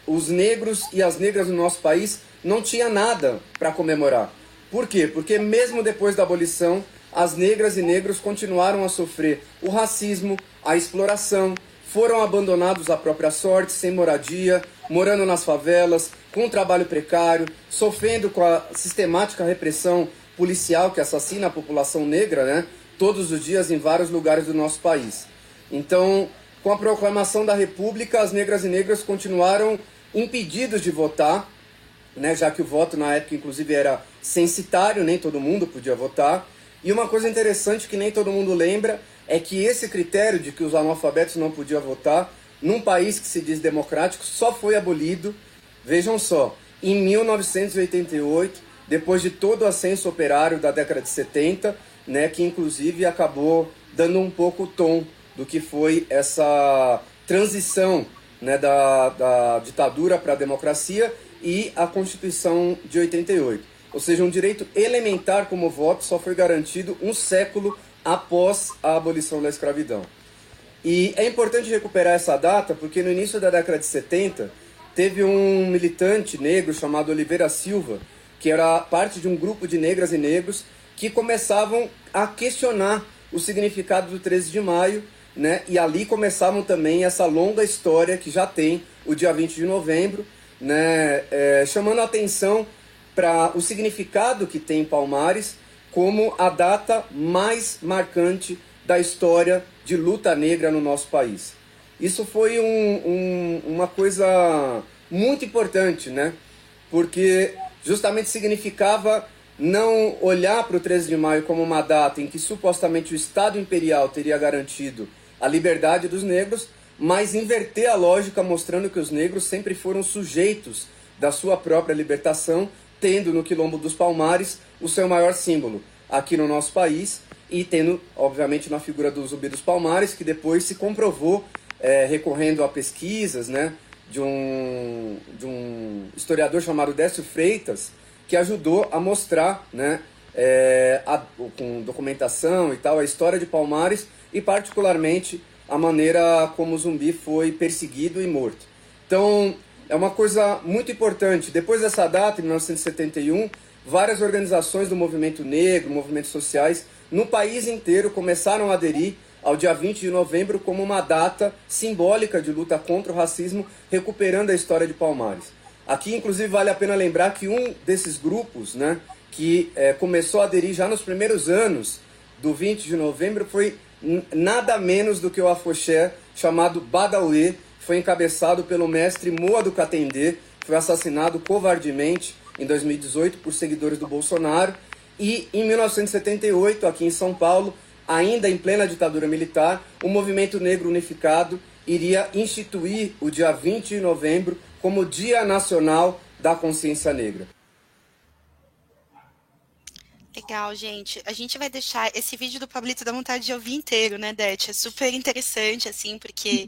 os negros e as negras no nosso país não tinha nada para comemorar. Por quê? Porque mesmo depois da abolição, as negras e negros continuaram a sofrer o racismo, a exploração, foram abandonados à própria sorte, sem moradia, morando nas favelas, com trabalho precário, sofrendo com a sistemática repressão policial que assassina a população negra, né? Todos os dias em vários lugares do nosso país. Então, com a proclamação da República, as negras e negros continuaram impedidos de votar, né? Já que o voto na época, inclusive, era censitário, nem todo mundo podia votar. E uma coisa interessante que nem todo mundo lembra é que esse critério de que os analfabetos não podiam votar, num país que se diz democrático, só foi abolido, vejam só, em 1988, depois de todo o ascenso operário da década de 70, né, que inclusive acabou dando um pouco o tom do que foi essa transição né, da, da ditadura para a democracia e a Constituição de 88. Ou seja, um direito elementar como o voto só foi garantido um século após a abolição da escravidão. E é importante recuperar essa data porque no início da década de 70 teve um militante negro chamado Oliveira Silva, que era parte de um grupo de negras e negros que começavam a questionar o significado do 13 de maio, né? E ali começavam também essa longa história que já tem o dia 20 de novembro, né? É, chamando a atenção para o significado que tem Palmares como a data mais marcante da história de luta negra no nosso país. Isso foi um, um, uma coisa muito importante, né? Porque justamente significava não olhar para o 13 de maio como uma data em que supostamente o Estado Imperial teria garantido a liberdade dos negros, mas inverter a lógica mostrando que os negros sempre foram sujeitos da sua própria libertação tendo no Quilombo dos Palmares o seu maior símbolo aqui no nosso país e tendo, obviamente, na figura do Zumbi dos Palmares, que depois se comprovou, é, recorrendo a pesquisas né, de, um, de um historiador chamado Décio Freitas, que ajudou a mostrar, né, é, a, com documentação e tal, a história de Palmares e particularmente a maneira como o zumbi foi perseguido e morto. Então, é uma coisa muito importante. Depois dessa data, em 1971, várias organizações do movimento negro, movimentos sociais, no país inteiro começaram a aderir ao dia 20 de novembro como uma data simbólica de luta contra o racismo, recuperando a história de Palmares. Aqui, inclusive, vale a pena lembrar que um desses grupos, né, que é, começou a aderir já nos primeiros anos do 20 de novembro, foi nada menos do que o afoxé chamado Badawi, foi encabeçado pelo mestre Moa do Catendê, foi assassinado covardemente em 2018 por seguidores do Bolsonaro, e em 1978, aqui em São Paulo, ainda em plena ditadura militar, o Movimento Negro Unificado iria instituir o dia 20 de novembro como Dia Nacional da Consciência Negra. Legal, gente. A gente vai deixar esse vídeo do Pablito da vontade de ouvir inteiro, né, Dete? É super interessante, assim, porque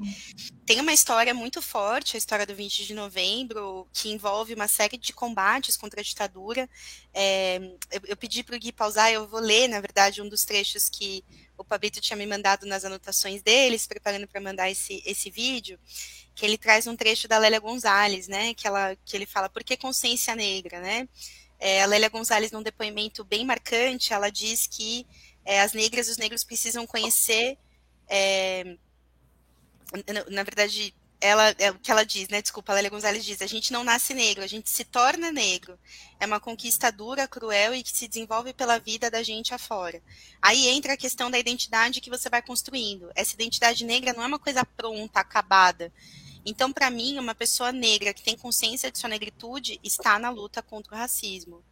tem uma história muito forte, a história do 20 de novembro, que envolve uma série de combates contra a ditadura. É, eu, eu, pedi para o Gui pausar, eu vou ler, na verdade, um dos trechos que o Pablito tinha me mandado nas anotações deles, preparando para mandar esse, esse vídeo, que ele traz um trecho da Lélia Gonzalez, né, que, ela, que ele fala, por que consciência negra, né? É, a Lélia Gonzalez, num depoimento bem marcante, ela diz que é, as negras e os negros precisam conhecer, é, na, na, verdade, ela, é o que ela diz, né? Desculpa, a Lélia Gonzalez diz: a gente não nasce negro, a gente se torna negro. É uma conquista dura, cruel e que se desenvolve pela vida da gente afora. Aí entra a questão da identidade que você vai construindo. Essa identidade negra não é uma coisa pronta, acabada. Então, para mim, uma pessoa negra que tem consciência de sua negritude está na luta contra o racismo.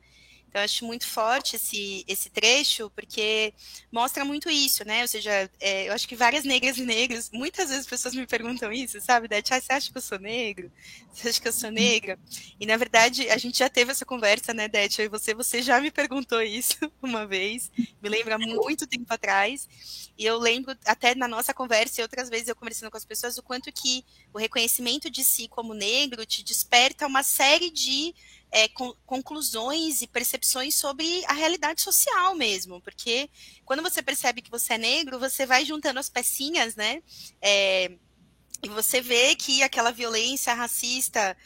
Então, eu acho muito forte esse, esse trecho, porque mostra muito isso, né? Ou seja, é, eu acho que várias negras e negros, muitas vezes as pessoas me perguntam isso, sabe? Dete, ah, você acha que eu sou negro? Você acha que eu sou negra? E, na verdade, a gente já teve essa conversa, né, Dete? Eu e você, você já me perguntou isso uma vez, me lembra muito tempo atrás. E eu lembro, até na nossa conversa e outras vezes eu conversando com as pessoas, o quanto que o reconhecimento de si como negro te desperta uma série de é, con conclusões e percepções sobre a realidade social mesmo, porque quando você percebe que você é negro, você vai juntando as pecinhas, né? É, e você vê que aquela violência racista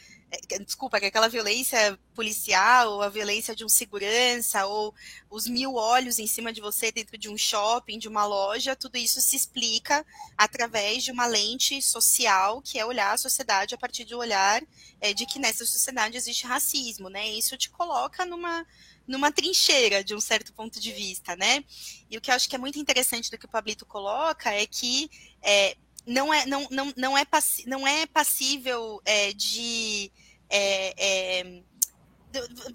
desculpa, que aquela violência policial, ou a violência de um segurança, ou os mil olhos em cima de você dentro de um shopping, de uma loja, tudo isso se explica através de uma lente social, que é olhar a sociedade a partir do olhar é, de que nessa sociedade existe racismo, né? Isso te coloca numa numa trincheira de um certo ponto de vista, né? E o que eu acho que é muito interessante do que o Pablito coloca é que é, não é, não, não, não é, não é passível é, de. É, é,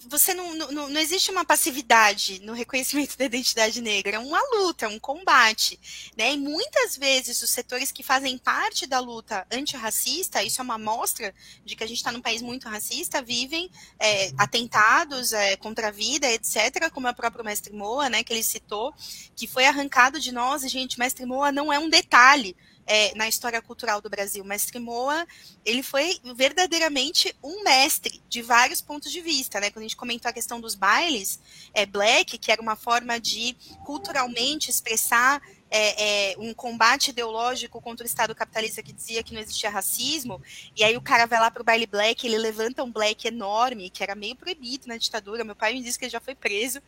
você não, não, não existe uma passividade no reconhecimento da identidade negra, é uma luta, é um combate. Né? E muitas vezes os setores que fazem parte da luta antirracista, isso é uma amostra de que a gente está num país muito racista, vivem é, atentados é, contra a vida, etc., como é o próprio Mestre Moa, né, que ele citou, que foi arrancado de nós, e, gente, Mestre Moa não é um detalhe é, na história cultural do Brasil. Mestre Moa, ele foi verdadeiramente um mestre de vários pontos de vista, né? Quando a gente comentou a questão dos bailes, é, black, que era uma forma de culturalmente expressar é, é, um combate ideológico contra o Estado capitalista que dizia que não existia racismo, e aí o cara vai lá pro baile black, ele levanta um black enorme, que era meio proibido na ditadura. Meu pai me disse que ele já foi preso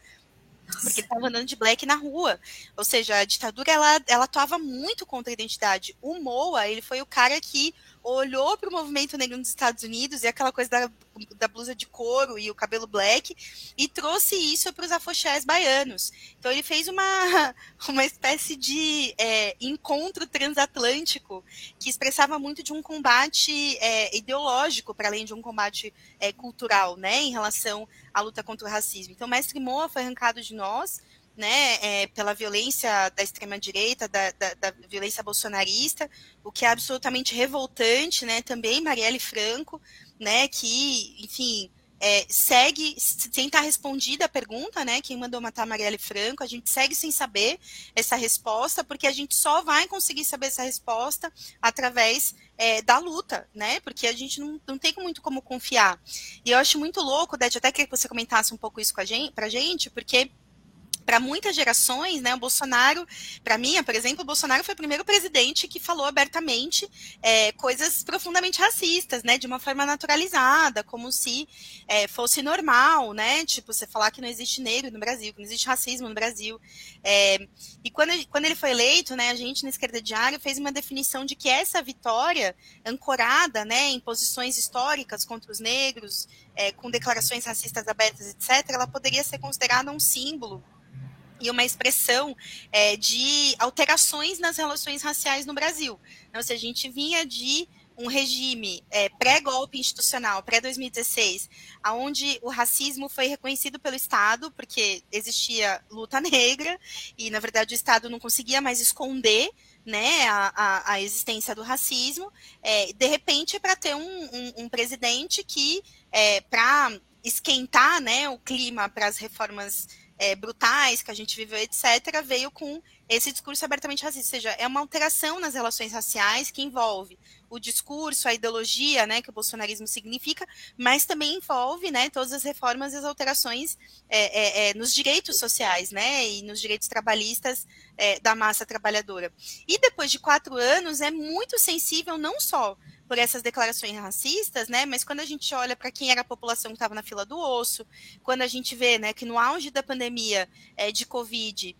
porque estava andando de black na rua. Ou seja, a ditadura ela, ela atuava muito contra a identidade. O Moa, ele foi o cara que olhou para o movimento negro nos Estados Unidos e aquela coisa da, da blusa de couro e o cabelo black e trouxe isso para os afoxés baianos. Então ele fez uma, uma espécie de é, encontro transatlântico que expressava muito de um combate é, ideológico para além de um combate é, cultural, né, em relação à luta contra o racismo. Então, Mestre Moa foi arrancado de nós né, é, pela violência da extrema-direita, da, da, da, violência bolsonarista, o que é absolutamente revoltante, né, também Marielle Franco, né, que, enfim, é, segue sem estar respondida a pergunta, né? Quem mandou matar Marielle Franco, a gente segue sem saber essa resposta, porque a gente só vai conseguir saber essa resposta através é, da luta, né? Porque a gente não, não tem muito como confiar. E eu acho muito louco, Dete, até que você comentasse um pouco isso com a gente, pra gente, porque para muitas gerações, né, o Bolsonaro, para mim, por exemplo, o Bolsonaro foi o primeiro presidente que falou abertamente é, coisas profundamente racistas, né, de uma forma naturalizada, como se é, fosse normal, né, tipo, você falar que não existe negro no Brasil, que não existe racismo no Brasil. É, e quando quando ele foi eleito, né, a gente na Esquerda Diário fez uma definição de que essa vitória, ancorada, né, em posições históricas contra os negros, é, com declarações racistas abertas, etc., ela poderia ser considerada um símbolo e uma expressão é, de alterações nas relações raciais no Brasil. Então, se a gente vinha de um regime é, pré-golpe institucional, pré-2016, onde o racismo foi reconhecido pelo Estado, porque existia luta negra, e, na verdade, o Estado não conseguia mais esconder né, a, a, a existência do racismo, é, de repente, para ter um, um, um, presidente que, é, para esquentar né, o clima para as reformas é, brutais que a gente viveu, etc., veio com esse discurso abertamente racista. Ou seja, é uma alteração nas relações raciais que envolve o discurso, a ideologia, né, que o bolsonarismo significa, mas também envolve, né, todas as reformas e as alterações é, é, é nos direitos sociais, né, e nos direitos trabalhistas é, da massa trabalhadora. E depois de quatro anos, é muito sensível não só por essas declarações racistas, né? Mas quando a gente olha para quem era a população que estava na fila do osso, quando a gente vê, né, que no auge da pandemia é, de Covid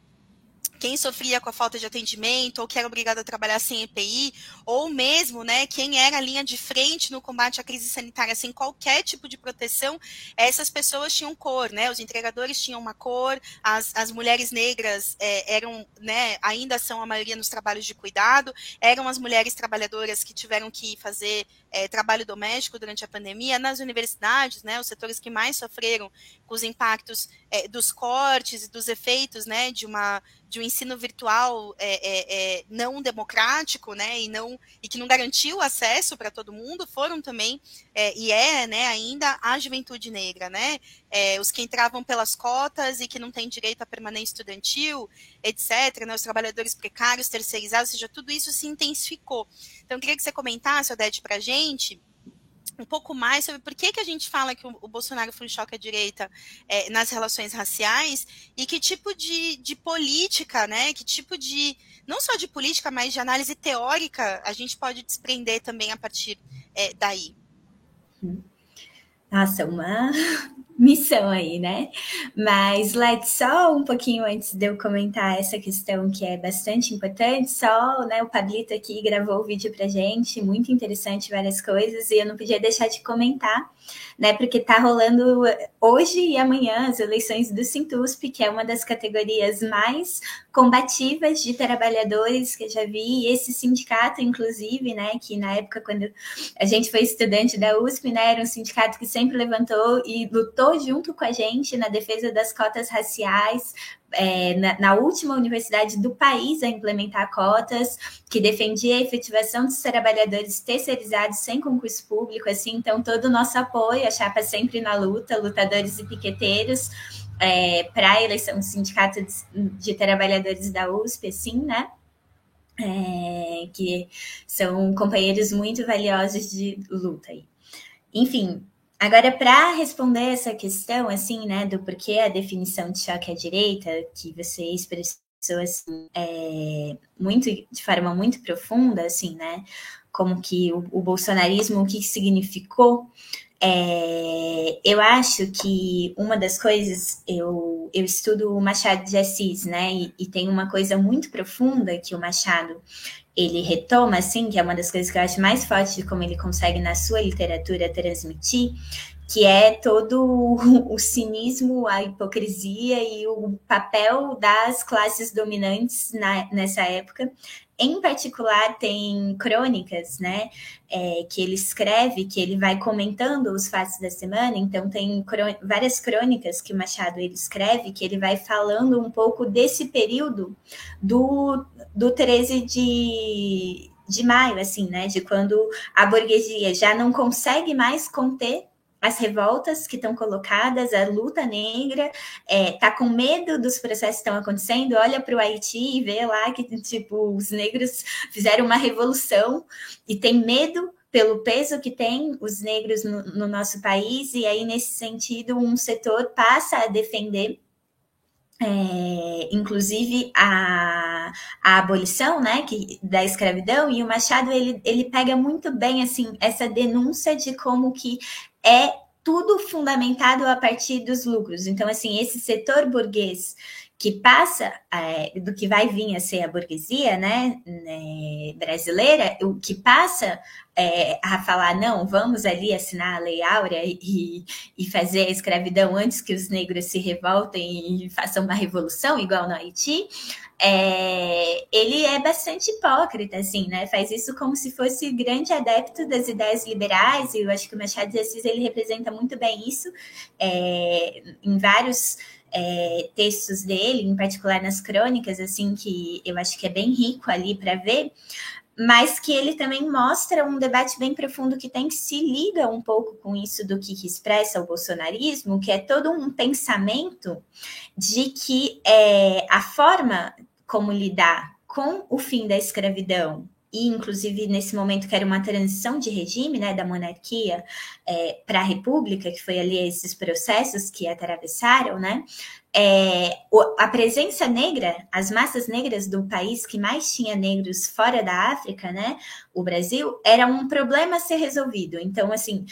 quem sofria com a falta de atendimento ou que era obrigado a trabalhar sem EPI, ou mesmo, né, quem era a linha de frente no combate à crise sanitária sem qualquer tipo de proteção, essas pessoas tinham cor, né, os entregadores tinham uma cor, as, as mulheres negras é, eram, né, ainda são a maioria nos trabalhos de cuidado, eram as mulheres trabalhadoras que tiveram que fazer é, trabalho doméstico durante a pandemia, nas universidades, né, os setores que mais sofreram com os impactos é, dos cortes e dos efeitos, né, de uma de um ensino virtual é, é, é, não democrático, né, e não e que não garantiu acesso para todo mundo, foram também é, e é, né, ainda a juventude negra, né, é, os que entravam pelas cotas e que não têm direito à permanência estudantil, etc., né, os trabalhadores precários, terceirizados, ou seja, tudo isso se intensificou. Então, eu queria que você comentasse, Odete, para a gente, um pouco mais sobre por que, que a gente fala que o, Bolsonaro foi um choque à direita é, nas relações raciais e que tipo de, de política, né? Que tipo de, não só de política, mas de análise teórica a gente pode desprender também a partir é, daí. Nossa, uma missão aí, né? Mas, Let, só um pouquinho antes de eu comentar essa questão que é bastante importante, só né, o Pablito aqui gravou o vídeo pra gente, muito interessante, várias coisas, e eu não podia deixar de comentar né? Porque está rolando hoje e amanhã as eleições do Sintusp, que é uma das categorias mais combativas de trabalhadores que eu já vi. E esse sindicato, inclusive, né? Que na época, quando a gente foi estudante da USP, né? Era um sindicato que sempre levantou e lutou junto com a gente na defesa das cotas raciais, é, na, na, última universidade do país a implementar cotas, que defendia a efetivação dos trabalhadores terceirizados sem concurso público, assim, então todo o nosso apoio, a chapa sempre na luta, lutadores e piqueteiros, é, para a eleição do Sindicato de, de, Trabalhadores da USP, assim, né? É, que são companheiros muito valiosos de luta aí. Enfim, Agora, para responder essa questão, assim, né, do porquê a definição de choque à direita, que você expressou, assim, é, muito, de forma muito profunda, assim, né, como que o, o bolsonarismo, o que significou, é, eu acho que uma das coisas, eu, eu estudo o Machado de Assis, né, e, e tem uma coisa muito profunda que o Machado ele retoma, assim, que é uma das coisas que eu acho mais forte de como ele consegue na sua literatura transmitir, que é todo o, cinismo, a hipocrisia e o papel das classes dominantes na, nessa época. Em particular, tem crônicas, né? É, que ele escreve, que ele vai comentando os fatos da semana. Então, tem várias crônicas que Machado ele escreve, que ele vai falando um pouco desse período do, do 13 de, de maio, assim, né? De quando a burguesia já não consegue mais conter as revoltas que estão colocadas, a luta negra, é, tá com medo dos processos que estão acontecendo, olha para o Haiti e vê lá que tipo os negros fizeram uma revolução e tem medo pelo peso que tem os negros no, no nosso país, e aí, nesse sentido, um setor passa a defender é, inclusive a, a abolição né, que, da escravidão, e o Machado ele, ele pega muito bem assim essa denúncia de como que é tudo fundamentado a partir dos lucros. Então, assim, esse setor burguês que passa é, do que vai vir a ser a burguesia né, né brasileira, o que passa é, a falar, não, vamos ali assinar a Lei Áurea e, e fazer a escravidão antes que os negros se revoltem e façam uma revolução, igual no Haiti, é, ele é bastante hipócrita, assim, né? Faz isso como se fosse grande adepto das ideias liberais, e eu acho que o Machado de Assis, ele representa muito bem isso é, em vários é, textos dele, em particular nas crônicas, assim, que eu acho que é bem rico ali para ver, mas que ele também mostra um debate bem profundo que tem que se liga um pouco com isso do que expressa o bolsonarismo, que é todo um pensamento de que é, a forma como lidar com o fim da escravidão e inclusive nesse momento que era uma transição de regime, né, da monarquia é, para a república, que foi ali esses processos que atravessaram, né, é, a presença negra, as massas negras do país que mais tinha negros fora da África, né, o Brasil, era um problema a ser resolvido. Então, assim,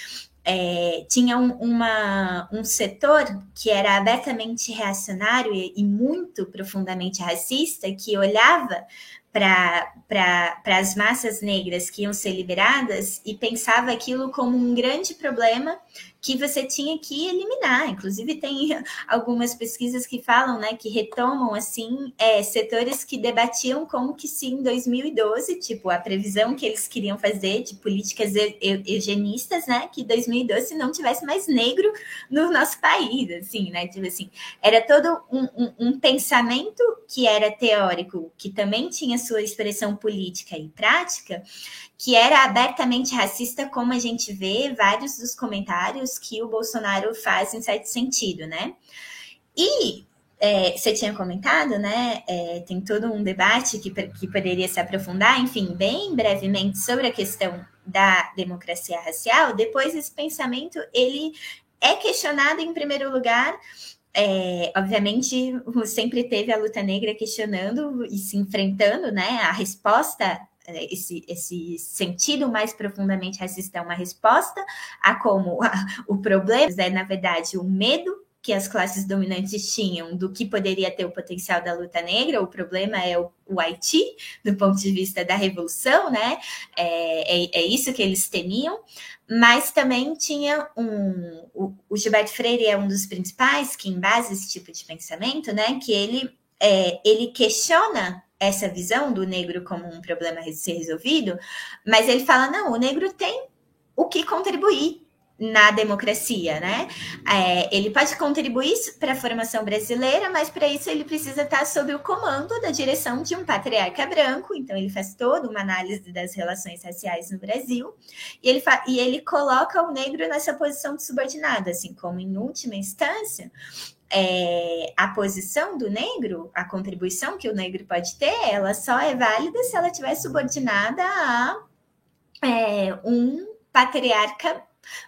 é, tinha um, uma, um setor que era abertamente reacionário e, e muito profundamente racista, que olhava para as massas negras que iam ser liberadas e pensava aquilo como um grande problema que você tinha que eliminar. Inclusive, tem algumas pesquisas que falam, né, que retomam, assim, é, setores que debatiam como que se em 2012, tipo, a previsão que eles queriam fazer de políticas eugenistas, né, que 2012 não tivesse mais negro no nosso país, assim, né, tipo assim, era todo um, um, um pensamento que era teórico, que também tinha sua expressão política e prática, que era abertamente racista, como a gente vê vários dos comentários que o Bolsonaro faz em certo sentido, né? E é, você tinha comentado, né? É, tem todo um debate que, que poderia se aprofundar, enfim, bem brevemente sobre a questão da democracia racial. Depois, esse pensamento ele é questionado em primeiro lugar. É, obviamente, sempre teve a luta negra questionando e se enfrentando, né? A resposta esse, esse sentido mais profundamente racista é uma resposta a como a, o problema é, na verdade, o medo que as classes dominantes tinham do que poderia ter o potencial da luta negra, o problema é o, o Haiti, do ponto de vista da revolução, né? É, é, é, isso que eles temiam, mas também tinha um. O, o Gilberto Freire é um dos principais que embasa esse tipo de pensamento, né? Que ele, é, ele questiona essa visão do negro como um problema a ser resolvido, mas ele fala: não, o negro tem o que contribuir na democracia, né? É, ele pode contribuir para a formação brasileira, mas para isso ele precisa estar sob o comando da direção de um patriarca branco. Então ele faz toda uma análise das relações raciais no Brasil e ele, e ele coloca o negro nessa posição de subordinado, assim como em última instância é, a posição do negro, a contribuição que o negro pode ter, ela só é válida se ela estiver subordinada a é, um patriarca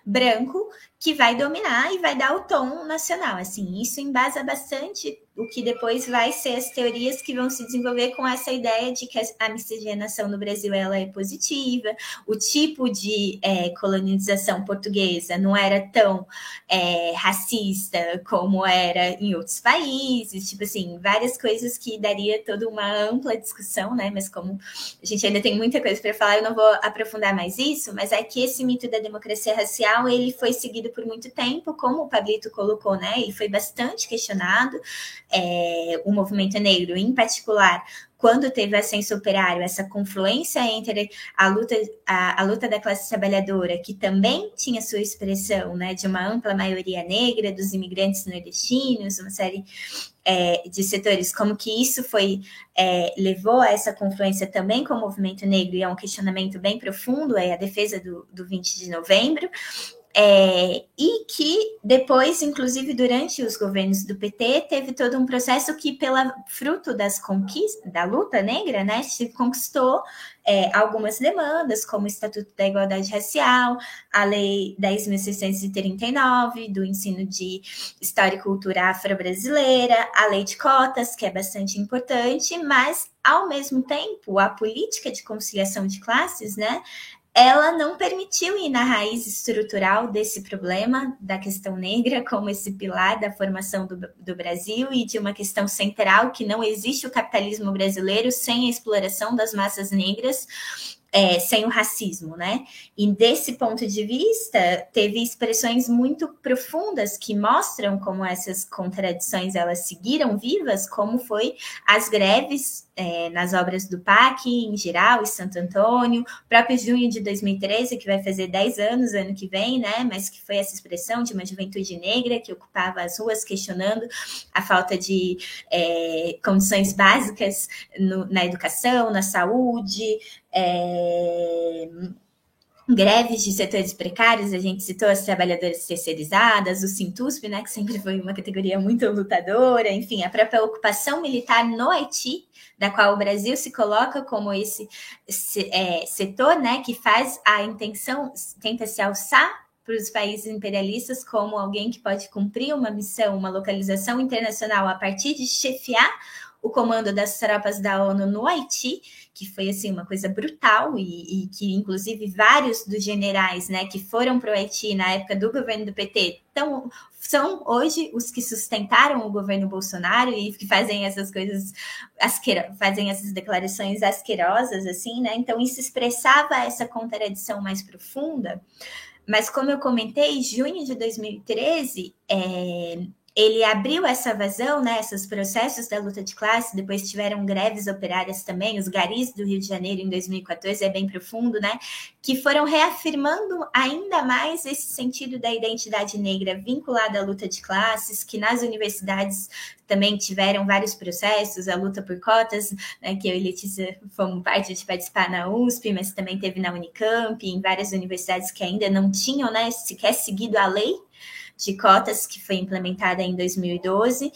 branco que vai dominar e vai dar o tom nacional. Assim, isso embasa bastante o que depois vai ser as teorias que vão se desenvolver com essa ideia de que a miscigenação no Brasil ela é positiva, o tipo de é, colonização portuguesa não era tão é, racista como era em outros países, tipo assim, várias coisas que daria toda uma ampla discussão, né? Mas como a gente ainda tem muita coisa para falar, eu não vou aprofundar mais isso, mas é que esse mito da democracia racial ele foi seguido por muito tempo, como o Pablito colocou, né? Ele foi bastante questionado é, o movimento negro, em particular, quando teve ascenso operário, essa confluência entre a luta, a, a, luta da classe trabalhadora, que também tinha sua expressão, né, de uma ampla maioria negra, dos imigrantes nordestinos, uma série é, de setores, como que isso foi é, levou a essa confluência também com o movimento negro, e é um questionamento bem profundo, é a defesa do, do 20 de novembro, É, e que depois, inclusive durante os governos do PT, teve todo um processo que, pela fruto das conquistas da luta negra, né, se conquistou é, algumas demandas, como o Estatuto da Igualdade Racial, a Lei 10.639, do ensino de História e Cultura Afro-Brasileira, a Lei de Cotas, que é bastante importante, mas, ao mesmo tempo, a política de conciliação de classes, né, ela não permitiu ir na raiz estrutural desse problema da questão negra, como esse pilar da formação do, do, Brasil e de uma questão central que não existe o capitalismo brasileiro sem a exploração das massas negras é, sem o racismo, né? E desse ponto de vista, teve expressões muito profundas que mostram como essas contradições elas seguiram vivas, como foi as greves é, nas obras do PAC, em geral, e Santo Antônio, o próprio junho de 2013, que vai fazer 10 anos ano que vem, né? Mas que foi essa expressão de uma juventude negra que ocupava as ruas questionando a falta de é, condições básicas no, na educação, na saúde, é, greves de setores precários, a gente citou as trabalhadoras terceirizadas, o Sintusp, né, que sempre foi uma categoria muito lutadora, enfim, a própria ocupação militar no Haiti, da qual o Brasil se coloca como esse, é, setor, né, que faz a intenção, tenta se alçar para os países imperialistas como alguém que pode cumprir uma missão, uma localização internacional a partir de chefiar o comando das tropas da ONU no Haiti, que foi assim uma coisa brutal e, e que inclusive vários dos generais, né, que foram para o Haiti na época do governo do PT, tão, são hoje os que sustentaram o governo Bolsonaro e que fazem essas coisas, asquero, fazem essas declarações asquerosas, assim, né? Então isso expressava essa contradição mais profunda. Mas como eu comentei, junho de 2013 é, ele abriu essa vazão, né, esses processos da luta de classe, depois tiveram greves operárias também, os garis do Rio de Janeiro em 2014, é bem profundo, né, que foram reafirmando ainda mais esse sentido da identidade negra vinculada à luta de classes, que nas universidades também tiveram vários processos, a luta por cotas, né, que eu e Letícia fomos parte de participar na USP, mas também teve na Unicamp, em várias universidades que ainda não tinham, né, sequer seguido a lei, de cotas que foi implementada em 2012.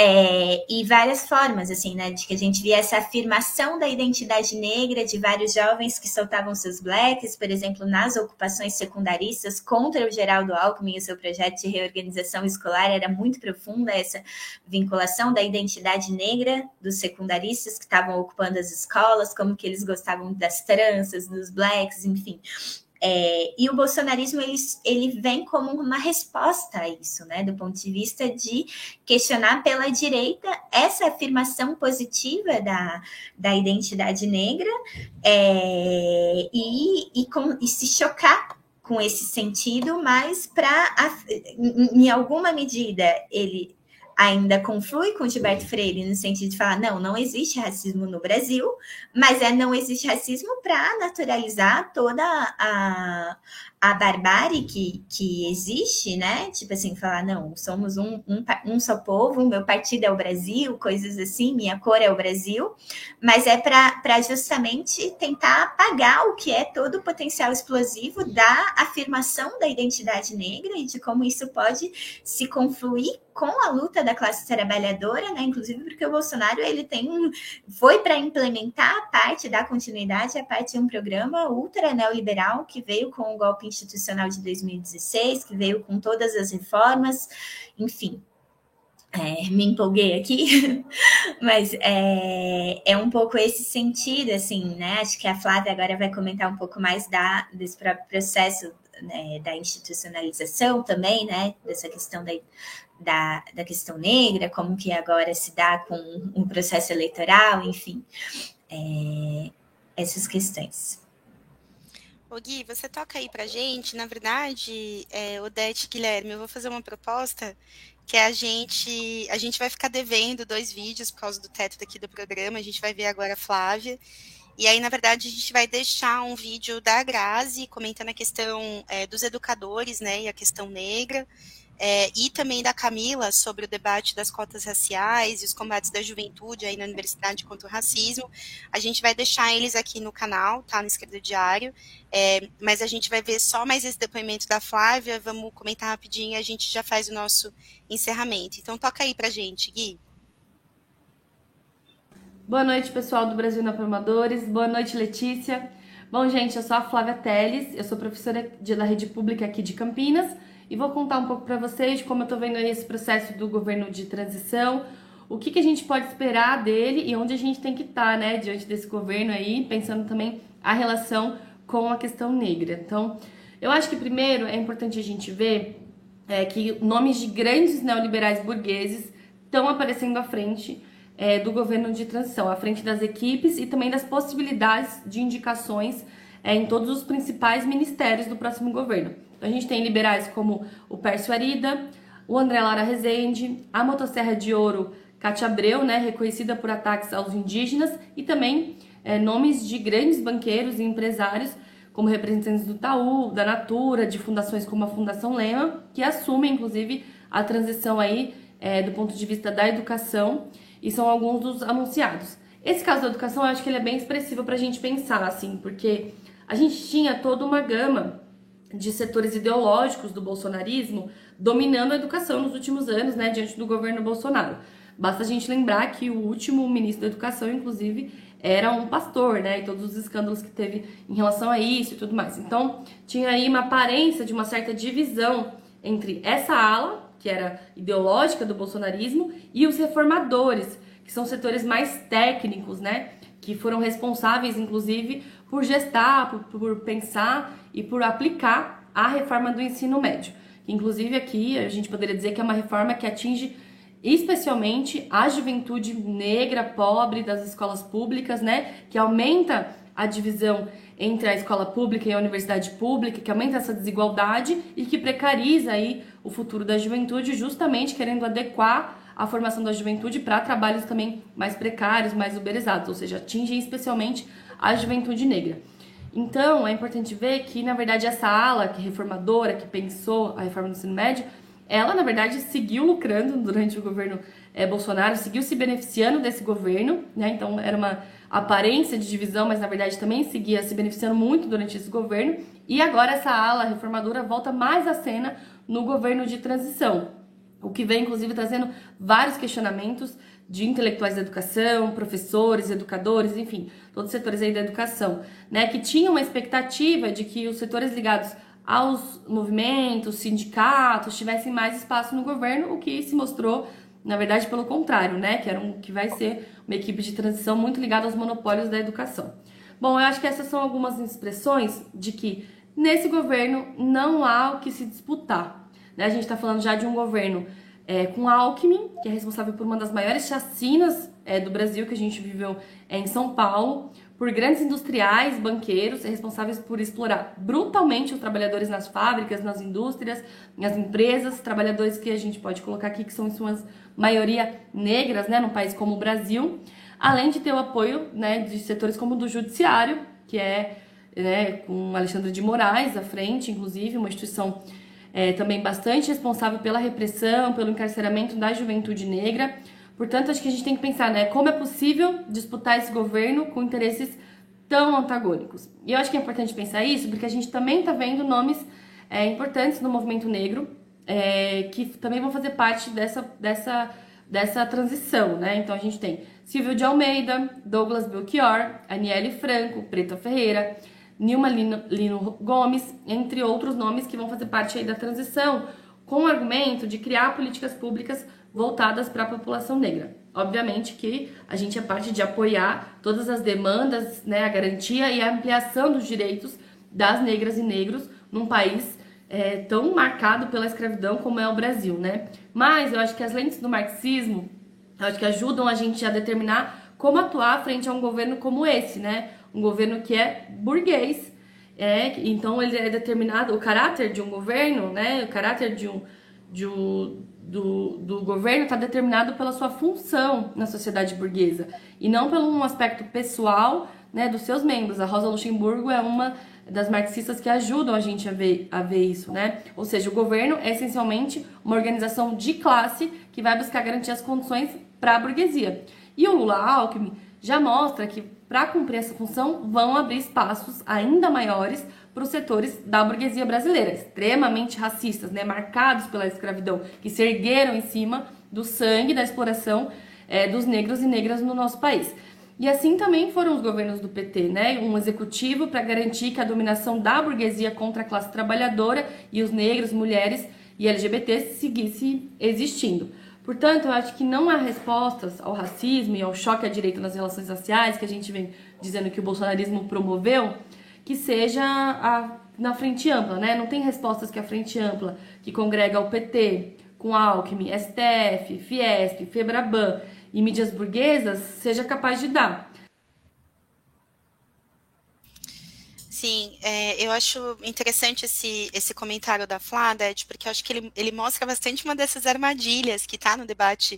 É, e várias formas, assim, né, de que a gente via essa afirmação da identidade negra de vários jovens que soltavam seus blacks, por exemplo, nas ocupações secundaristas contra o Geraldo Alckmin e o seu projeto de reorganização escolar, era muito profunda essa vinculação da identidade negra dos secundaristas que estavam ocupando as escolas, como que eles gostavam das tranças, dos blacks, enfim. É, e o bolsonarismo ele, ele vem como uma resposta a isso, né? Do ponto de vista de questionar pela direita essa afirmação positiva da, da identidade negra é, e, e, com, e se chocar com esse sentido, mas para, em, em alguma medida, ele ainda conflui com Gilberto Freire no sentido de falar, não, não existe racismo no Brasil, mas é não existe racismo para naturalizar toda a, a barbárie que, que existe, né? Tipo assim, falar, não, somos um, um, um só povo, meu partido é o Brasil, coisas assim, minha cor é o Brasil, mas é para justamente tentar apagar o que é todo o potencial explosivo da afirmação da identidade negra e de como isso pode se confluir com a luta da classe trabalhadora, né? Inclusive porque o Bolsonaro ele tem um, foi para implementar a parte da continuidade, a parte de um programa ultra neoliberal que veio com o golpe institucional de 2016, que veio com todas as reformas, enfim. É, me empolguei aqui, mas é, é um pouco esse sentido, assim, né? Acho que a Flávia agora vai comentar um pouco mais da, desse próprio processo né, da institucionalização também, né? Dessa questão da, da, da questão negra, como que agora se dá com um processo eleitoral, enfim, é, essas questões. Ô Gui, você toca aí pra gente. Na verdade, é, Odete Guilherme, eu vou fazer uma proposta que a gente a gente vai ficar devendo dois vídeos por causa do teto daqui do programa. A gente vai ver agora a Flávia. E aí, na verdade, a gente vai deixar um vídeo da Grazi comentando a questão é, dos educadores, né, e a questão negra. É, e também da Camila sobre o debate das cotas raciais e os combates da juventude aí na universidade contra o racismo. A gente vai deixar eles aqui no canal, tá? No Esquerdo Diário. É, mas a gente vai ver só mais esse depoimento da Flávia. Vamos comentar rapidinho e a gente já faz o nosso encerramento. Então toca aí pra gente, Gui. Boa noite, pessoal do Brasil na Formadores. Boa noite, Letícia. Bom, gente, eu sou a Flávia Teles, eu sou professora da rede pública aqui de Campinas e vou contar um pouco para vocês como eu estou vendo esse processo do governo de transição, o que, que a gente pode esperar dele e onde a gente tem que estar, tá, né, diante desse governo aí, pensando também a relação com a questão negra. Então, eu acho que primeiro é importante a gente ver é, que nomes de grandes neoliberais burgueses estão aparecendo à frente é, do governo de transição, à frente das equipes e também das possibilidades de indicações é, em todos os principais ministérios do próximo governo. A gente tem liberais como o Pércio Arida, o André Lara Rezende, a Motosserra de Ouro Cátia Abreu, né, reconhecida por ataques aos indígenas, e também é, nomes de grandes banqueiros e empresários, como representantes do Itaú, da Natura, de fundações como a Fundação Lema, que assumem, inclusive, a transição aí é, do ponto de vista da educação, e são alguns dos anunciados. Esse caso da educação, eu acho que ele é bem expressivo para a gente pensar, assim, porque a gente tinha toda uma gama de setores ideológicos do bolsonarismo dominando a educação nos últimos anos, né, diante do governo Bolsonaro. Basta a gente lembrar que o último ministro da Educação, inclusive, era um pastor, né, e todos os escândalos que teve em relação a isso e tudo mais. Então, tinha aí uma aparência de uma certa divisão entre essa ala, que era ideológica do bolsonarismo, e os reformadores, que são setores mais técnicos, né, que foram responsáveis, inclusive, por gestar, por, por pensar e por aplicar a reforma do ensino médio. Inclusive aqui a gente poderia dizer que é uma reforma que atinge especialmente a juventude negra, pobre das escolas públicas, né? Que aumenta a divisão entre a escola pública e a universidade pública, que aumenta essa desigualdade e que precariza aí o futuro da juventude, justamente querendo adequar a formação da juventude para trabalhos também mais precários, mais uberizados, ou seja, atingem especialmente a juventude negra. Então, é importante ver que, na verdade, essa ala que é reformadora, que pensou a reforma do ensino médio, ela, na verdade, seguiu lucrando durante o governo é, Bolsonaro, seguiu se beneficiando desse governo, né? Então, era uma aparência de divisão, mas, na verdade, também seguia se beneficiando muito durante esse governo. E agora essa ala reformadora volta mais à cena no governo de transição, o que vem, inclusive, trazendo vários questionamentos de intelectuais da educação, professores, educadores, enfim, todos os setores aí da educação, né, que tinham uma expectativa de que os setores ligados aos movimentos, sindicatos, tivessem mais espaço no governo, o que se mostrou, na verdade, pelo contrário, né, que era um que vai ser uma equipe de transição muito ligada aos monopólios da educação. Bom, eu acho que essas são algumas expressões de que nesse governo não há o que se disputar. Né? A gente está falando já de um governo é, com Alckmin, que é responsável por uma das maiores chacinas é, do Brasil que a gente viveu é, em São Paulo, por grandes industriais, banqueiros, responsáveis por explorar brutalmente os trabalhadores nas fábricas, nas indústrias, nas empresas, trabalhadores que a gente pode colocar aqui que são em sua maioria negras, né, num país como o Brasil, além de ter o apoio né, de setores como o do judiciário, que é né, com Alexandre de Moraes à frente, inclusive, uma instituição é, também bastante responsável pela repressão, pelo encarceramento da juventude negra. Portanto, acho que a gente tem que pensar, né, como é possível disputar esse governo com interesses tão antagônicos. E eu acho que é importante pensar isso, porque a gente também está vendo nomes é, importantes no movimento negro é, que também vão fazer parte dessa, dessa, dessa transição, né? Então a gente tem Silvio de Almeida, Douglas Belchior, Aniele Franco, Preta Ferreira, Nilma Lino, Lino Gomes, entre outros nomes que vão fazer parte aí da transição, com o argumento de criar políticas públicas voltadas para a população negra. Obviamente que a gente é parte de apoiar todas as demandas, né, a garantia e a ampliação dos direitos das negras e negros num país é, tão marcado pela escravidão como é o Brasil, né? Mas eu acho que as lentes do marxismo, acho que ajudam a gente a determinar como atuar frente a um governo como esse, né? Um governo que é burguês. É, então ele é determinado, o caráter de um governo, né, o caráter de um, de um, do, do governo está determinado pela sua função na sociedade burguesa e não pelo um aspecto pessoal né, dos seus membros. A Rosa Luxemburgo é uma das marxistas que ajudam a gente a ver, a ver isso, né? Ou seja, o governo é essencialmente uma organização de classe que vai buscar garantir as condições para a burguesia. E o Lula Alckmin já mostra que para cumprir essa função vão abrir espaços ainda maiores para os setores da burguesia brasileira, extremamente racistas, né, marcados pela escravidão, que se ergueram em cima do sangue da exploração é, dos negros e negras no nosso país. E assim também foram os governos do PT, né? Um executivo para garantir que a dominação da burguesia contra a classe trabalhadora e os negros, mulheres e LGBT seguisse existindo. Portanto, eu acho que não há respostas ao racismo e ao choque à direita nas relações raciais, que a gente vem dizendo que o bolsonarismo promoveu, que seja a, na frente ampla, né? Não tem respostas que a frente ampla, que congrega o PT, com Alckmin, STF, Fiesp, Febraban e mídias burguesas seja capaz de dar. Sim, é, eu acho interessante esse, esse comentário da Fladet, porque eu acho que ele, ele mostra bastante uma dessas armadilhas que está no debate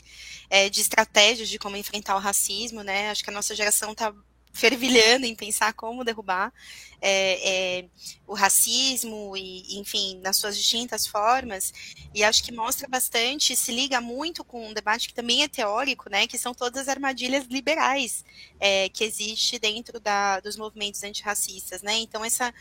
é, de estratégias de como enfrentar o racismo, né? Acho que a nossa geração está fervilhando em pensar como derrubar é, é, o racismo e, enfim, nas suas distintas formas. E acho que mostra bastante, se liga muito com um debate que também é teórico, né, que são todas as armadilhas liberais é, que existe dentro da, dos movimentos antirracistas, né. Então essa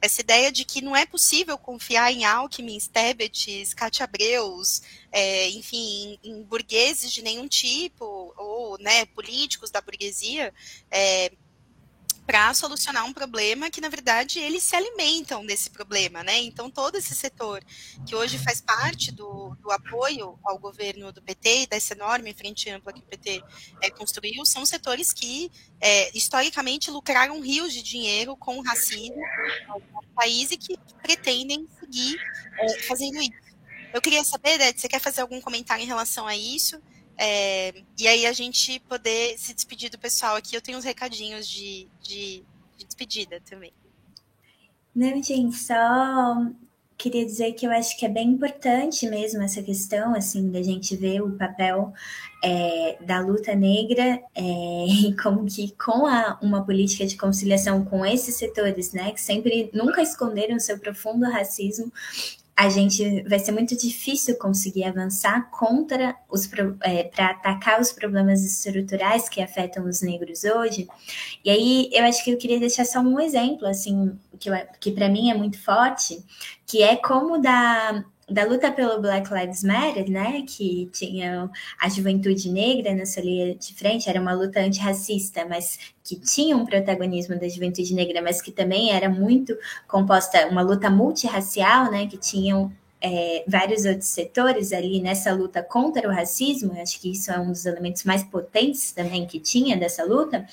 essa ideia de que não é possível confiar em Alckmin, Stebet, Cátia Abreus, é, enfim, em, burgueses de nenhum tipo ou, né, políticos da burguesia. É, para solucionar um problema que, na verdade, eles se alimentam desse problema, né? Então, todo esse setor que hoje faz parte do, do apoio ao governo do PT e dessa enorme frente ampla que o PT é, construiu, são setores que, é, historicamente, lucraram rios de dinheiro com o racismo no país e que pretendem seguir é, fazendo isso. Eu queria saber, Ded, você quer fazer algum comentário em relação a isso? É, e aí a gente poder se despedir do pessoal aqui. Eu tenho uns recadinhos de, de, de despedida também. Não, gente, só queria dizer que eu acho que é bem importante mesmo essa questão, assim, da gente ver o papel é, da luta negra é, e como que com a, uma política de conciliação com esses setores, né, que sempre nunca esconderam seu profundo racismo, a gente vai ser muito difícil conseguir avançar contra os é, para atacar os problemas estruturais que afetam os negros hoje. E aí eu acho que eu queria deixar só um exemplo assim que, que para mim é muito forte, que é como da da luta pelo Black Lives Matter, né, que tinha a juventude negra nessa linha de frente, era uma luta antirracista, mas que tinha um protagonismo da juventude negra, mas que também era muito composta, uma luta multirracial, né, que tinham é, vários outros setores ali nessa luta contra o racismo, acho que isso é um dos elementos mais potentes também que tinha dessa luta,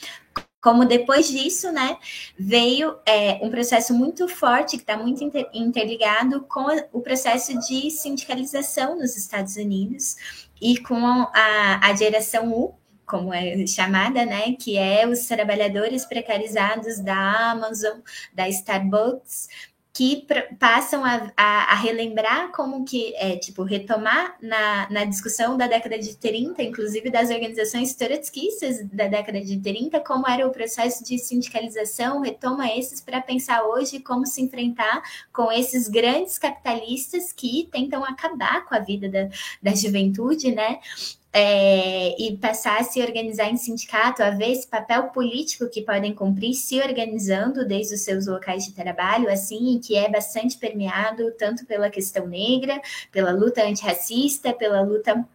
como depois disso, né, veio é, um processo muito forte, que está muito inter, interligado com o processo de sindicalização nos Estados Unidos e com a, a geração U, como é chamada, né, que é os trabalhadores precarizados da Amazon, da Starbucks, que passam a, a, a, relembrar como que, é, tipo, retomar na, na discussão da década de 30, inclusive das organizações trotskistas da década de 30, como era o processo de sindicalização, retoma esses para pensar hoje como se enfrentar com esses grandes capitalistas que tentam acabar com a vida da, da juventude, né? É, e passar a se organizar em sindicato, a ver esse papel político que podem cumprir se organizando desde os seus locais de trabalho, assim, que é bastante permeado tanto pela questão negra, pela luta antirracista, pela luta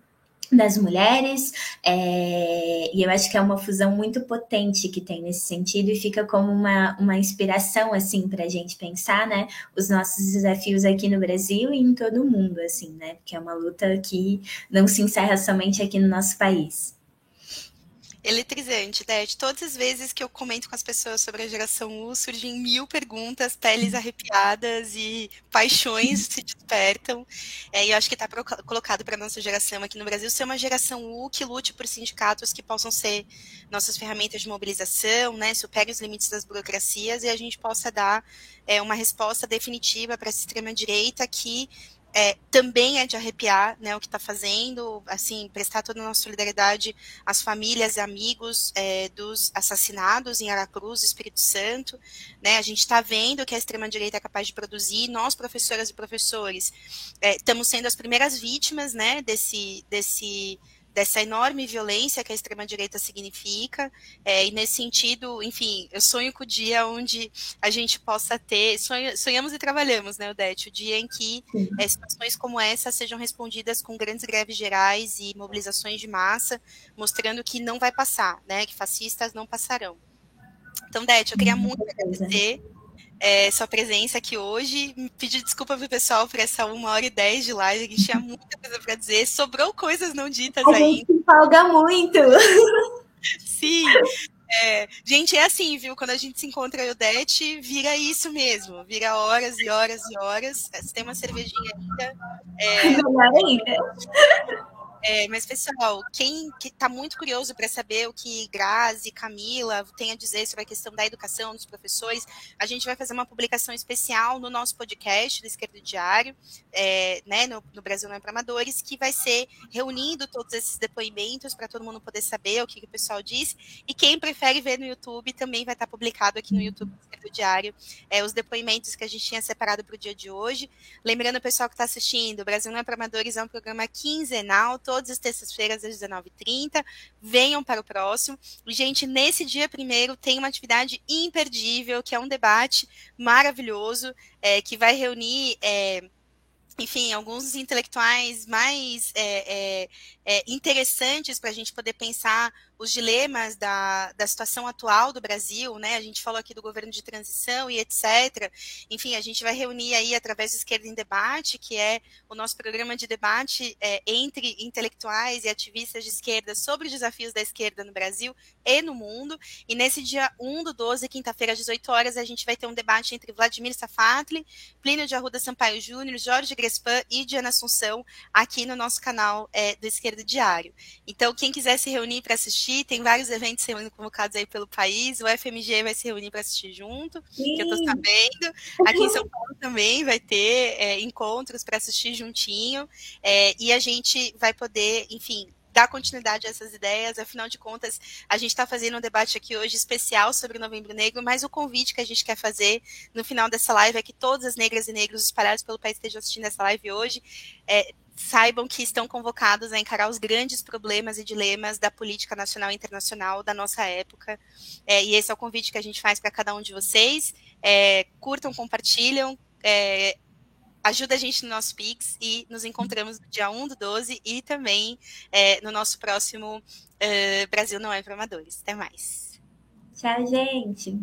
das mulheres, é, e eu acho que é uma fusão muito potente que tem nesse sentido e fica como uma, uma inspiração, assim, para a gente pensar, né, os nossos desafios aqui no Brasil e em todo o mundo, assim, né, porque é uma luta que não se encerra somente aqui no nosso país eletrizante, né? De todas as vezes que eu comento com as pessoas sobre a geração U, surgem mil perguntas, peles arrepiadas e paixões se despertam. É, e eu acho que está colocado para nossa geração aqui no Brasil ser uma geração U que lute por sindicatos que possam ser nossas ferramentas de mobilização, né? Supere os limites das burocracias e a gente possa dar é, uma resposta definitiva para essa extrema-direita que é, também é de arrepiar, né, o que está fazendo, assim, prestar toda a nossa solidariedade às famílias e amigos é, dos assassinados em Aracruz, Espírito Santo, né, a gente está vendo que a extrema-direita é capaz de produzir, nós, professoras e professores, é, estamos sendo as primeiras vítimas, né, desse, desse dessa enorme violência que a extrema-direita significa, é, e nesse sentido, enfim, eu sonho com o dia onde a gente possa ter, sonho, sonhamos e trabalhamos, né, Odete, o dia em que é, situações como essa sejam respondidas com grandes greves gerais e mobilizações de massa, mostrando que não vai passar, né, que fascistas não passarão. Então, Dete, eu queria muito agradecer é, sua presença aqui hoje. Pedir desculpa pro pessoal por essa uma hora e dez de live, que tinha muita coisa para dizer. Sobrou coisas não ditas a ainda. Gente muito. Sim. É, gente, é assim, viu? Quando a gente se encontra em Odete, vira isso mesmo. Vira horas e horas e horas. Se tem uma cervejinha ainda. É, ainda. É, mas, pessoal, quem está muito curioso para saber o que Grazi Camila têm a dizer sobre a questão da educação dos professores, a gente vai fazer uma publicação especial no nosso podcast do Esquerdo Diário, é, né, no, no, Brasil Não é para Amadores, que vai ser reunindo todos esses depoimentos para todo mundo poder saber o que, que, o pessoal disse. E quem prefere ver no YouTube também vai estar tá publicado aqui no YouTube do Esquerdo Diário é, os depoimentos que a gente tinha separado para o dia de hoje. Lembrando o pessoal que está assistindo, o Brasil Não é para Amadores é um programa quinzenal, todas as terças-feiras às 19h30. Venham para o próximo. Gente, nesse dia primeiro tem uma atividade imperdível, que é um debate maravilhoso, é, que vai reunir. É, enfim, alguns intelectuais mais é, é, é, interessantes para a gente poder pensar os dilemas da, da situação atual do Brasil, né? A gente falou aqui do governo de transição e etc. Enfim, a gente vai reunir aí através do Esquerda em Debate, que é o nosso programa de debate é, entre intelectuais e ativistas de esquerda sobre os desafios da esquerda no Brasil e no mundo. E nesse dia 1 do 12, quinta-feira, às 18 horas, a gente vai ter um debate entre Vladimir Safatli, Plínio de Arruda Sampaio Júnior, Jorge Grespan e Diana Assunção, aqui no nosso canal é, do Esquerda Diário. Então, quem quiser se reunir para assistir, assistir, tem vários eventos sendo convocados aí pelo país, o FMG vai se reunir para assistir junto, Sim. que eu estou sabendo. Aqui em São Paulo também vai ter é, encontros para assistir juntinho, é, e a gente vai poder, enfim, dar continuidade a essas ideias. Afinal de contas, a gente está fazendo um debate aqui hoje especial sobre o Novembro Negro, mas o convite que a gente quer fazer no final dessa live é que todas as negras e negros espalhados pelo país estejam assistindo essa live hoje. É, saibam que estão convocados a encarar os grandes problemas e dilemas da política nacional e internacional da nossa época. É, e esse é o convite que a gente faz para cada um de vocês. É, curtam, compartilham, é, ajuda a gente no nosso Pix e nos encontramos no dia 1 do 12 e também é, no nosso próximo uh, Brasil Não é para Amadores. Até mais. Tchau, gente.